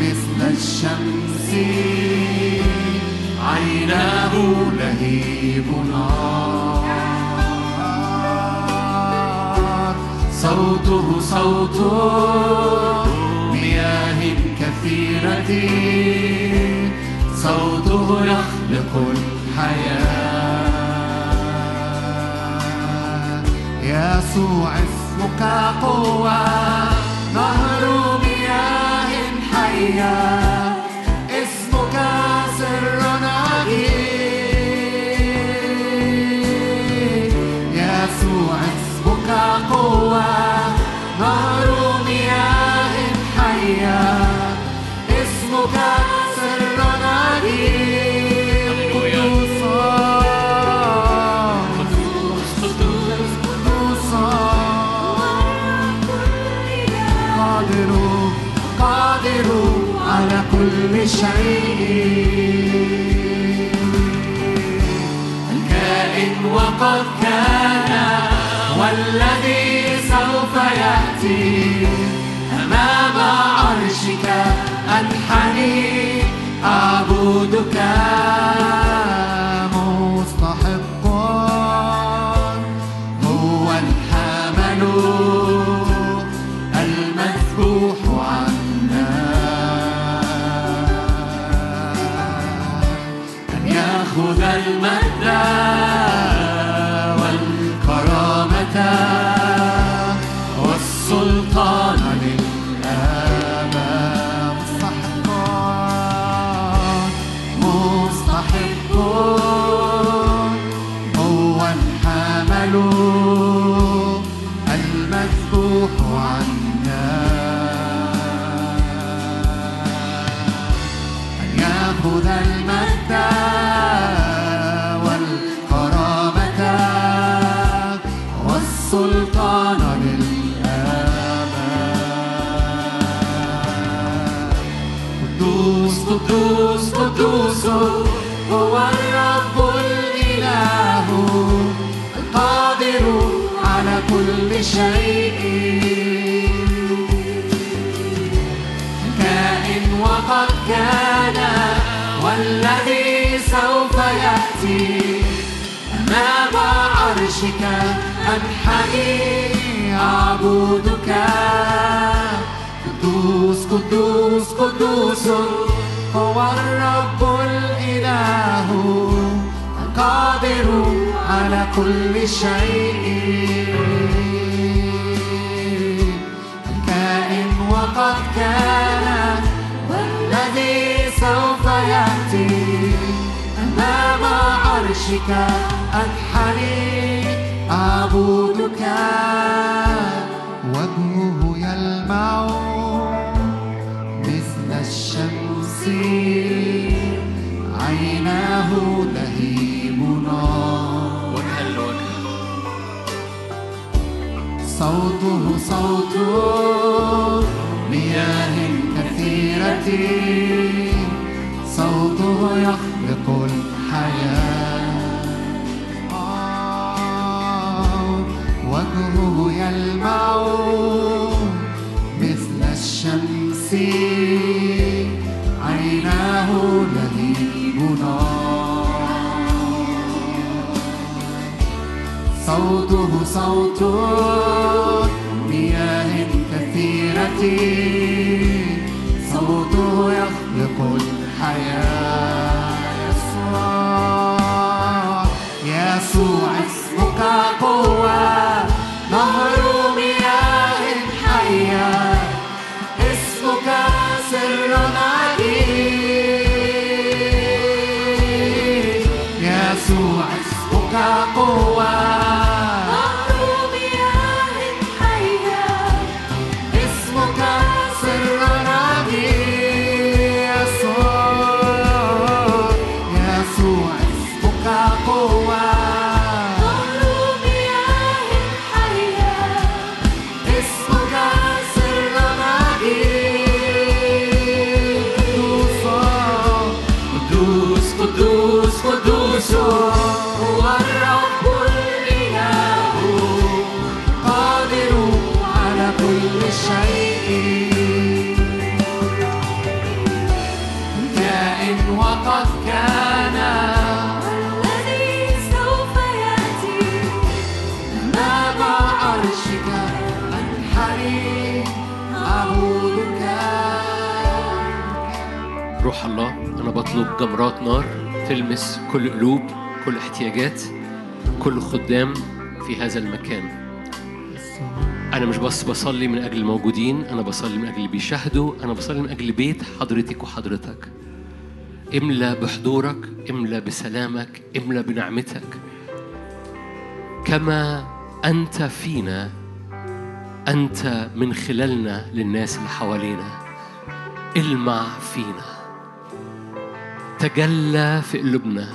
مثل الشمس عيناه لهيب نار صوته صوت مياه كثيرة صوته يخلق الحياة. يسوع اسمك قوة نهر مياه حية. اسمك سر عجيب يسوع اسمك قوة نهر كل شيء الكائن وقد كان والذي سوف يأتي أمام عرشك أنحني أعبدك المجد عرشك أنحني أعبدك. قدوس قدوس قدوس. كل شيء. الكائن وقد كان والذي سوف يأتي. أمام عرشك أنحني أعبدك. وجهه يلمع مثل الشمس عيناه لهيب صوته صوت مياه كثيرة. صوته يخلق الحياة. وجهه يلمع مثل الشمس. صوته صوت مياه كثيرة. صوته يخلق الحياة. يسوع يسوع اسمك قوة أنا بطلب جمرات نار تلمس كل قلوب كل احتياجات كل خدام في هذا المكان. أنا مش بس بصلي من أجل الموجودين أنا بصلي من أجل اللي بيشاهدوا أنا بصلي من أجل بيت حضرتك وحضرتك. املى بحضورك املى بسلامك املى بنعمتك. كما أنت فينا أنت من خلالنا للناس اللي حوالينا. المع فينا. تجلى في قلوبنا.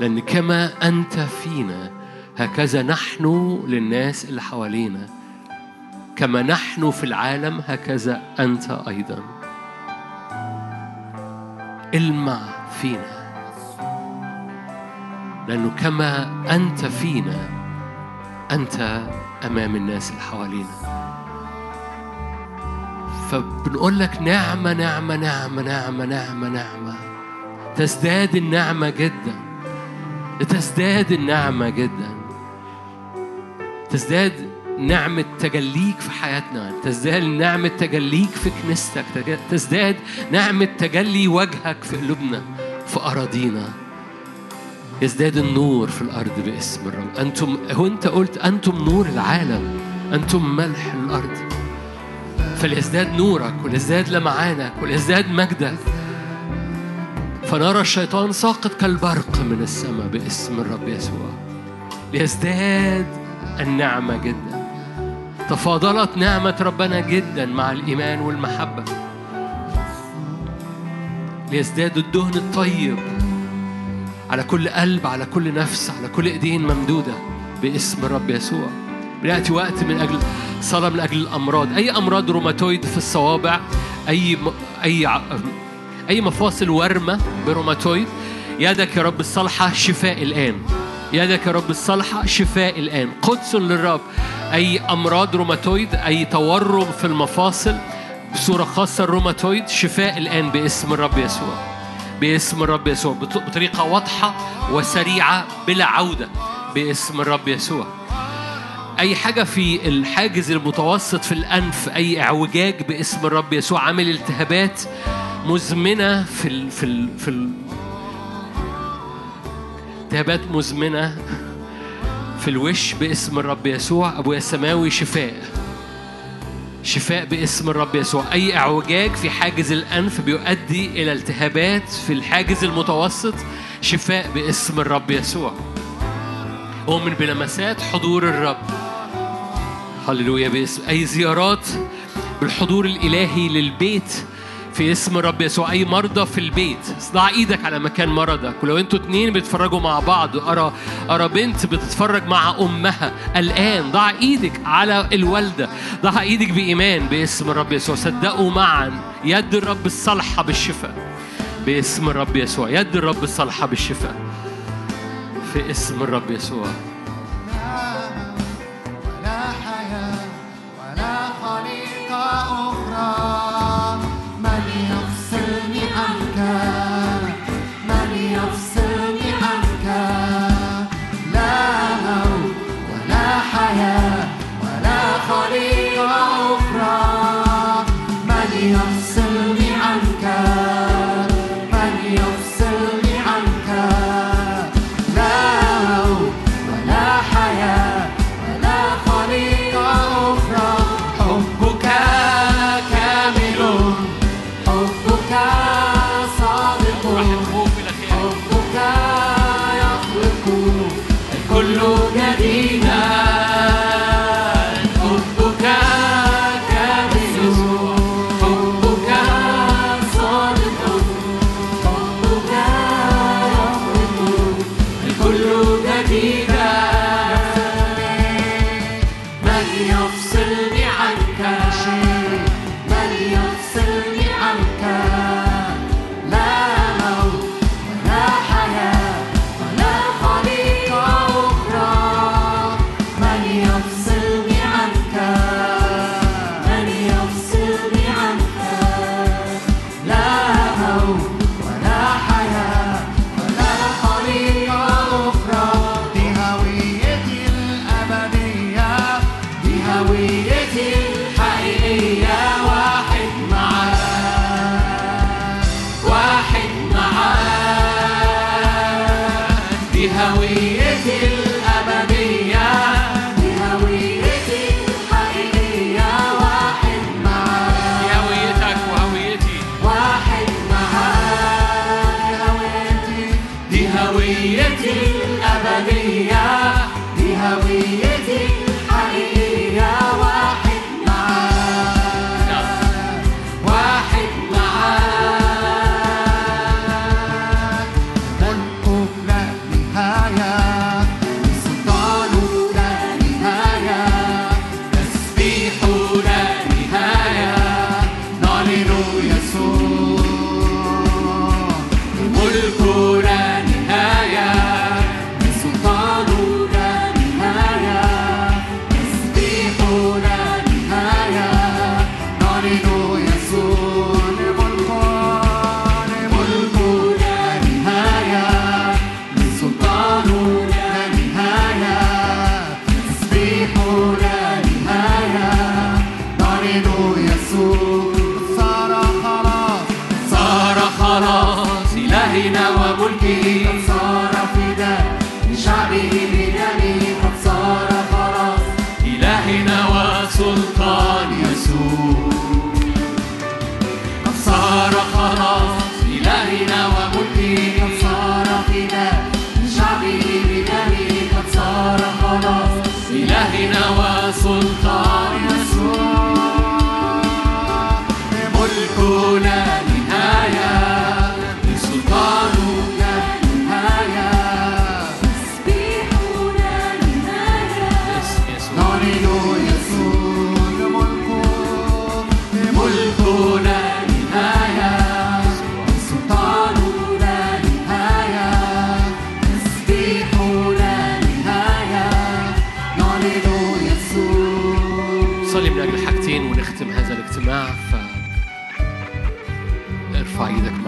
لأن كما أنت فينا هكذا نحن للناس اللي حوالينا. كما نحن في العالم هكذا أنت أيضا. المع فينا. لأنه كما أنت فينا أنت أمام الناس اللي حوالينا. فبنقول لك نعمة نعمة نعمة نعمة نعمة نعمة. تزداد النعمة جدا. تزداد النعمة جدا. تزداد نعمة تجليك في حياتنا. تزداد نعمة تجليك في كنيستك. تزداد نعمة تجلي وجهك في قلوبنا في أراضينا. يزداد النور في الأرض باسم الرب. أنتم هو أنت قلت أنتم نور العالم. أنتم ملح الأرض. فليزداد نورك وليزداد لمعانك وليزداد مجدك. فنرى الشيطان ساقط كالبرق من السماء باسم الرب يسوع. ليزداد النعمة جدا. تفاضلت نعمة ربنا جدا مع الإيمان والمحبة. ليزداد الدهن الطيب على كل قلب على كل نفس على كل إيدين ممدودة باسم الرب يسوع. بياتي وقت من أجل صلاة من أجل الأمراض. أي أمراض روماتويد في الصوابع أي م... أي مفاصل ورمة بروماتويد؟ يدك يا رب الصالحه شفاء الآن. يدك يا رب الصالحه شفاء الآن. قدس للرب. أي أمراض روماتويد أي تورم في المفاصل بصورة خاصة الروماتويد شفاء الآن باسم الرب يسوع. باسم الرب يسوع. بط- بطريقة واضحة وسريعة بلا عودة. باسم الرب يسوع. أي حاجة في الحاجز المتوسط في الأنف أي اعوجاج باسم الرب يسوع عامل التهابات مزمنة في ال في ال في ال التهابات مزمنة في الوش باسم الرب يسوع. أبويا السماوي شفاء شفاء باسم الرب يسوع. أي اعوجاج في حاجز الأنف بيؤدي إلى التهابات في الحاجز المتوسط شفاء باسم الرب يسوع. أؤمن بلمسات حضور الرب. هللويا باسم. أي زيارات بالحضور الإلهي للبيت في اسم الرب يسوع أي مرضى في البيت ضع إيدك على مكان مرضك ولو أنتوا اتنين بتتفرجوا مع بعض أرى أرى بنت بتتفرج مع أمها الآن ضع إيدك على الوالدة ضع إيدك بإيمان باسم الرب يسوع. صدقوا معا يد الرب الصالحة بالشفاء باسم الرب يسوع يد الرب الصالحة بالشفاء في اسم الرب يسوع. ولا حياة ولا خليقة أخرى.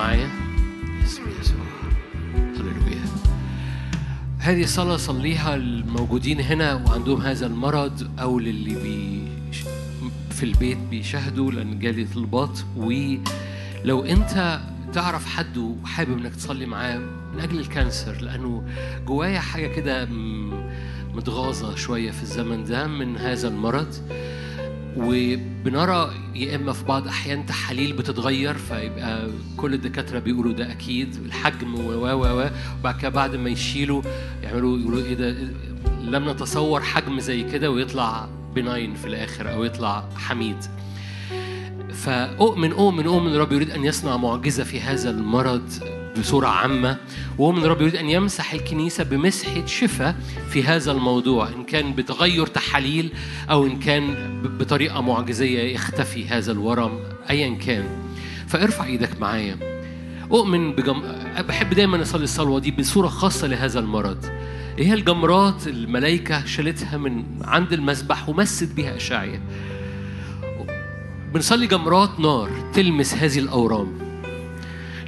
معايا؟ باسم يسوع هللويا هذه صلاة صليها الموجودين هنا وعندهم هذا المرض أو للي بي في البيت بيشاهدوا لأن جالي طلبات. ولو أنت تعرف حد وحابب إنك تصلي معاه من أجل ال cancer لأنه جوايا حاجة كده متغاظة شوية في الزمن ده من هذا المرض. وبنرى يا إما في بعض أحيان تحاليل بتتغير فيبقى كل الدكاترة بيقولوا ده أكيد الحجم و و و وبعد كده بعد ما يشيلوا يعملوا يقولوا إيه ده لم نتصور حجم زي كده ويطلع بناين في الآخر أو يطلع حميد. فأؤمن أؤمن أؤمن الرب يريد أن يصنع معجزة في هذا المرض. بصورة عامة وأؤمن الرب يريد أن يمسح الكنيسة بمسحة شفاء في هذا الموضوع إن كان بتغير تحاليل أو إن كان بطريقة معجزية يختفي هذا الورم أيا كان. فارفع إيدك معايا. أؤمن بجم... بحب دايما أصلي الصلوة دي بصورة خاصة لهذا المرض. إيه هي الجمرات الملائكة شالتها من عند المسبح ومست بها أشعيا بنصلي جمرات نار تلمس هذه الأورام.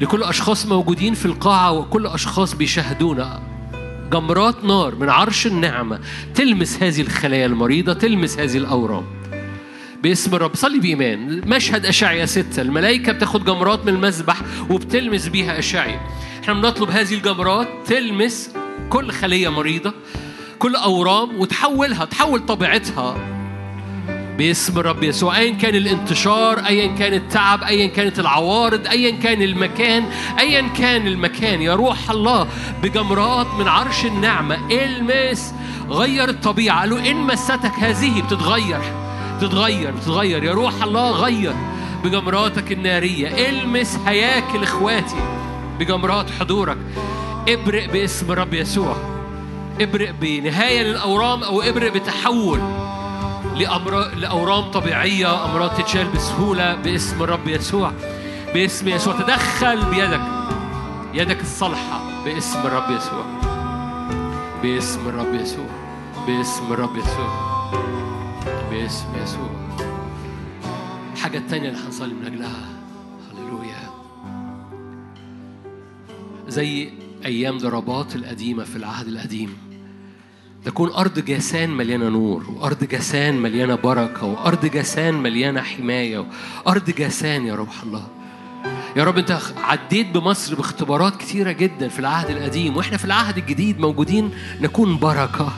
لكل أشخاص موجودين في القاعة وكل أشخاص بيشاهدونا. جمرات نار من عرش النعمة. تلمس هذه الخلايا المريضة تلمس هذه الأورام. باسم الرب صلي بإيمان. مشهد أشعيا ستة. الملائكة بتاخد جمرات من المذبح وبتلمس بيها أشعيا إحنا بنطلب هذه الجمرات تلمس كل خلية مريضة كل أورام وتحولها تحول طبيعتها باسم الرب يسوع. ايا كان الانتشار ايا كان التعب ايا كانت العوارض ايا كان المكان ايا كان المكان. يا روح الله بجمرات من عرش النعمة. المس غير الطبيعة. قالوا إن مستك هذه بتتغير بتتغير بتتغير. يا روح الله غير بجمراتك النارية. المس هياكل اخواتي بجمرات حضورك. ابرق باسم الرب يسوع. ابرق بنهاية للأورام أو ابرق بتحول. لأمر... لأورام طبيعية أمراض تتشال بسهولة باسم الرب يسوع. باسم يسوع. تدخل بيدك. يدك الصالحة باسم الرب يسوع. باسم الرب يسوع. باسم الرب يسوع. باسم يسوع. الحاجة التانية اللي هنصلي من أجلها. هللويا. زي أيام ضربات القديمة في العهد القديم. تكون أرض جاسان مليانة نور وأرض جاسان مليانة بركة وأرض جاسان مليانة حماية وأرض جاسان يا روح الله. يا رب أنت عديت بمصر باختبارات كتيرة جدا في العهد القديم وإحنا في العهد الجديد موجودين نكون بركة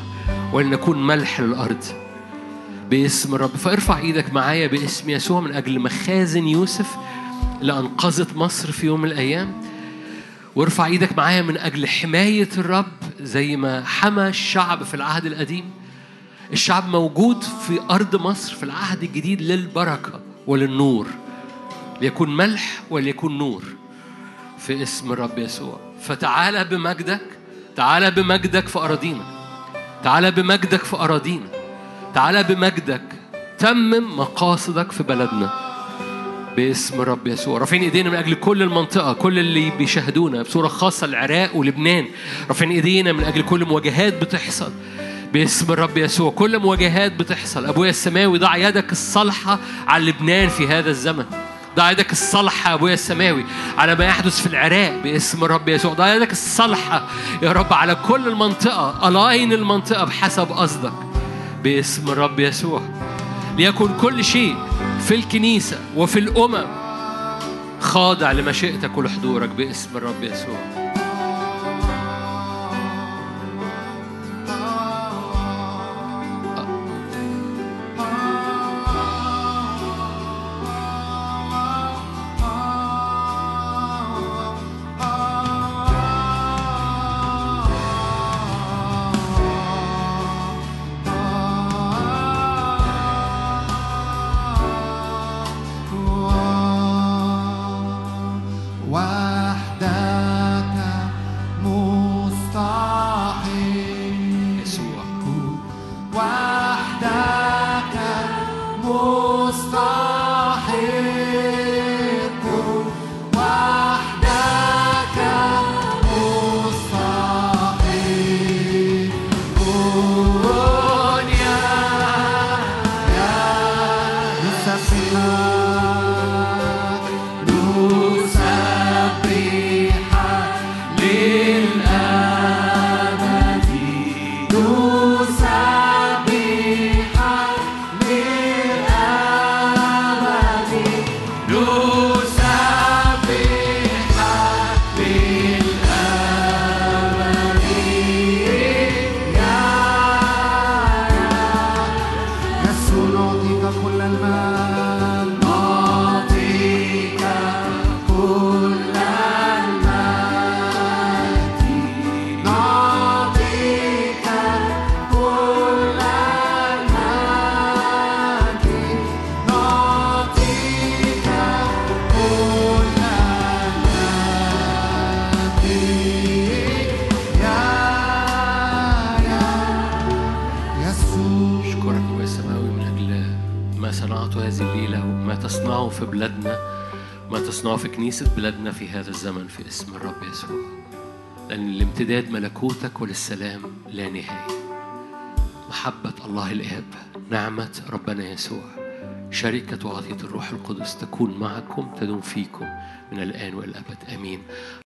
ولنكون ملح للأرض. باسم الرب فارفع إيدك معايا باسم يسوع من أجل مخازن يوسف اللي أنقذت مصر في يوم من الأيام. وارفع إيدك معايا من أجل حماية الرب زي ما حمى الشعب في العهد القديم. الشعب موجود في أرض مصر في العهد الجديد للبركة وللنور. ليكون ملح وليكون نور في اسم الرب يسوع. فتعالى بمجدك تعالى بمجدك في أراضينا. تعالى بمجدك في أراضينا. تعالى بمجدك. تمم مقاصدك في بلدنا. باسم الرب يسوع. رافعين إيدينا من أجل كل المنطقة كل اللي بيشاهدونا بصورة خاصة العراق ولبنان. رافعين إيدينا من أجل كل مواجهات بتحصل باسم الرب يسوع. كل مواجهات بتحصل. ابويا السماوي ضع يدك الصالحه على لبنان في هذا الزمن. ضع يدك الصالحة يا أبويا السماوي على ما يحدث في العراق باسم الرب يسوع. ضع يدك الصالحة يا رب على كل المنطقة ألاين المنطقة بحسب قصدك باسم الرب يسوع. ليكن كل شيء في الكنيسة وفي الأمم. خاضع لمشيئتك ولحضورك باسم الرب يسوع. كنيسة بلادنا في هذا الزمن في اسم الرب يسوع. لأن الامتداد ملكوتك وللسلام لا نهاية. محبة الله الآب نعمة ربنا يسوع شركة وعطية الروح القدس تكون معكم تدوم فيكم من الآن والأبد. آمين.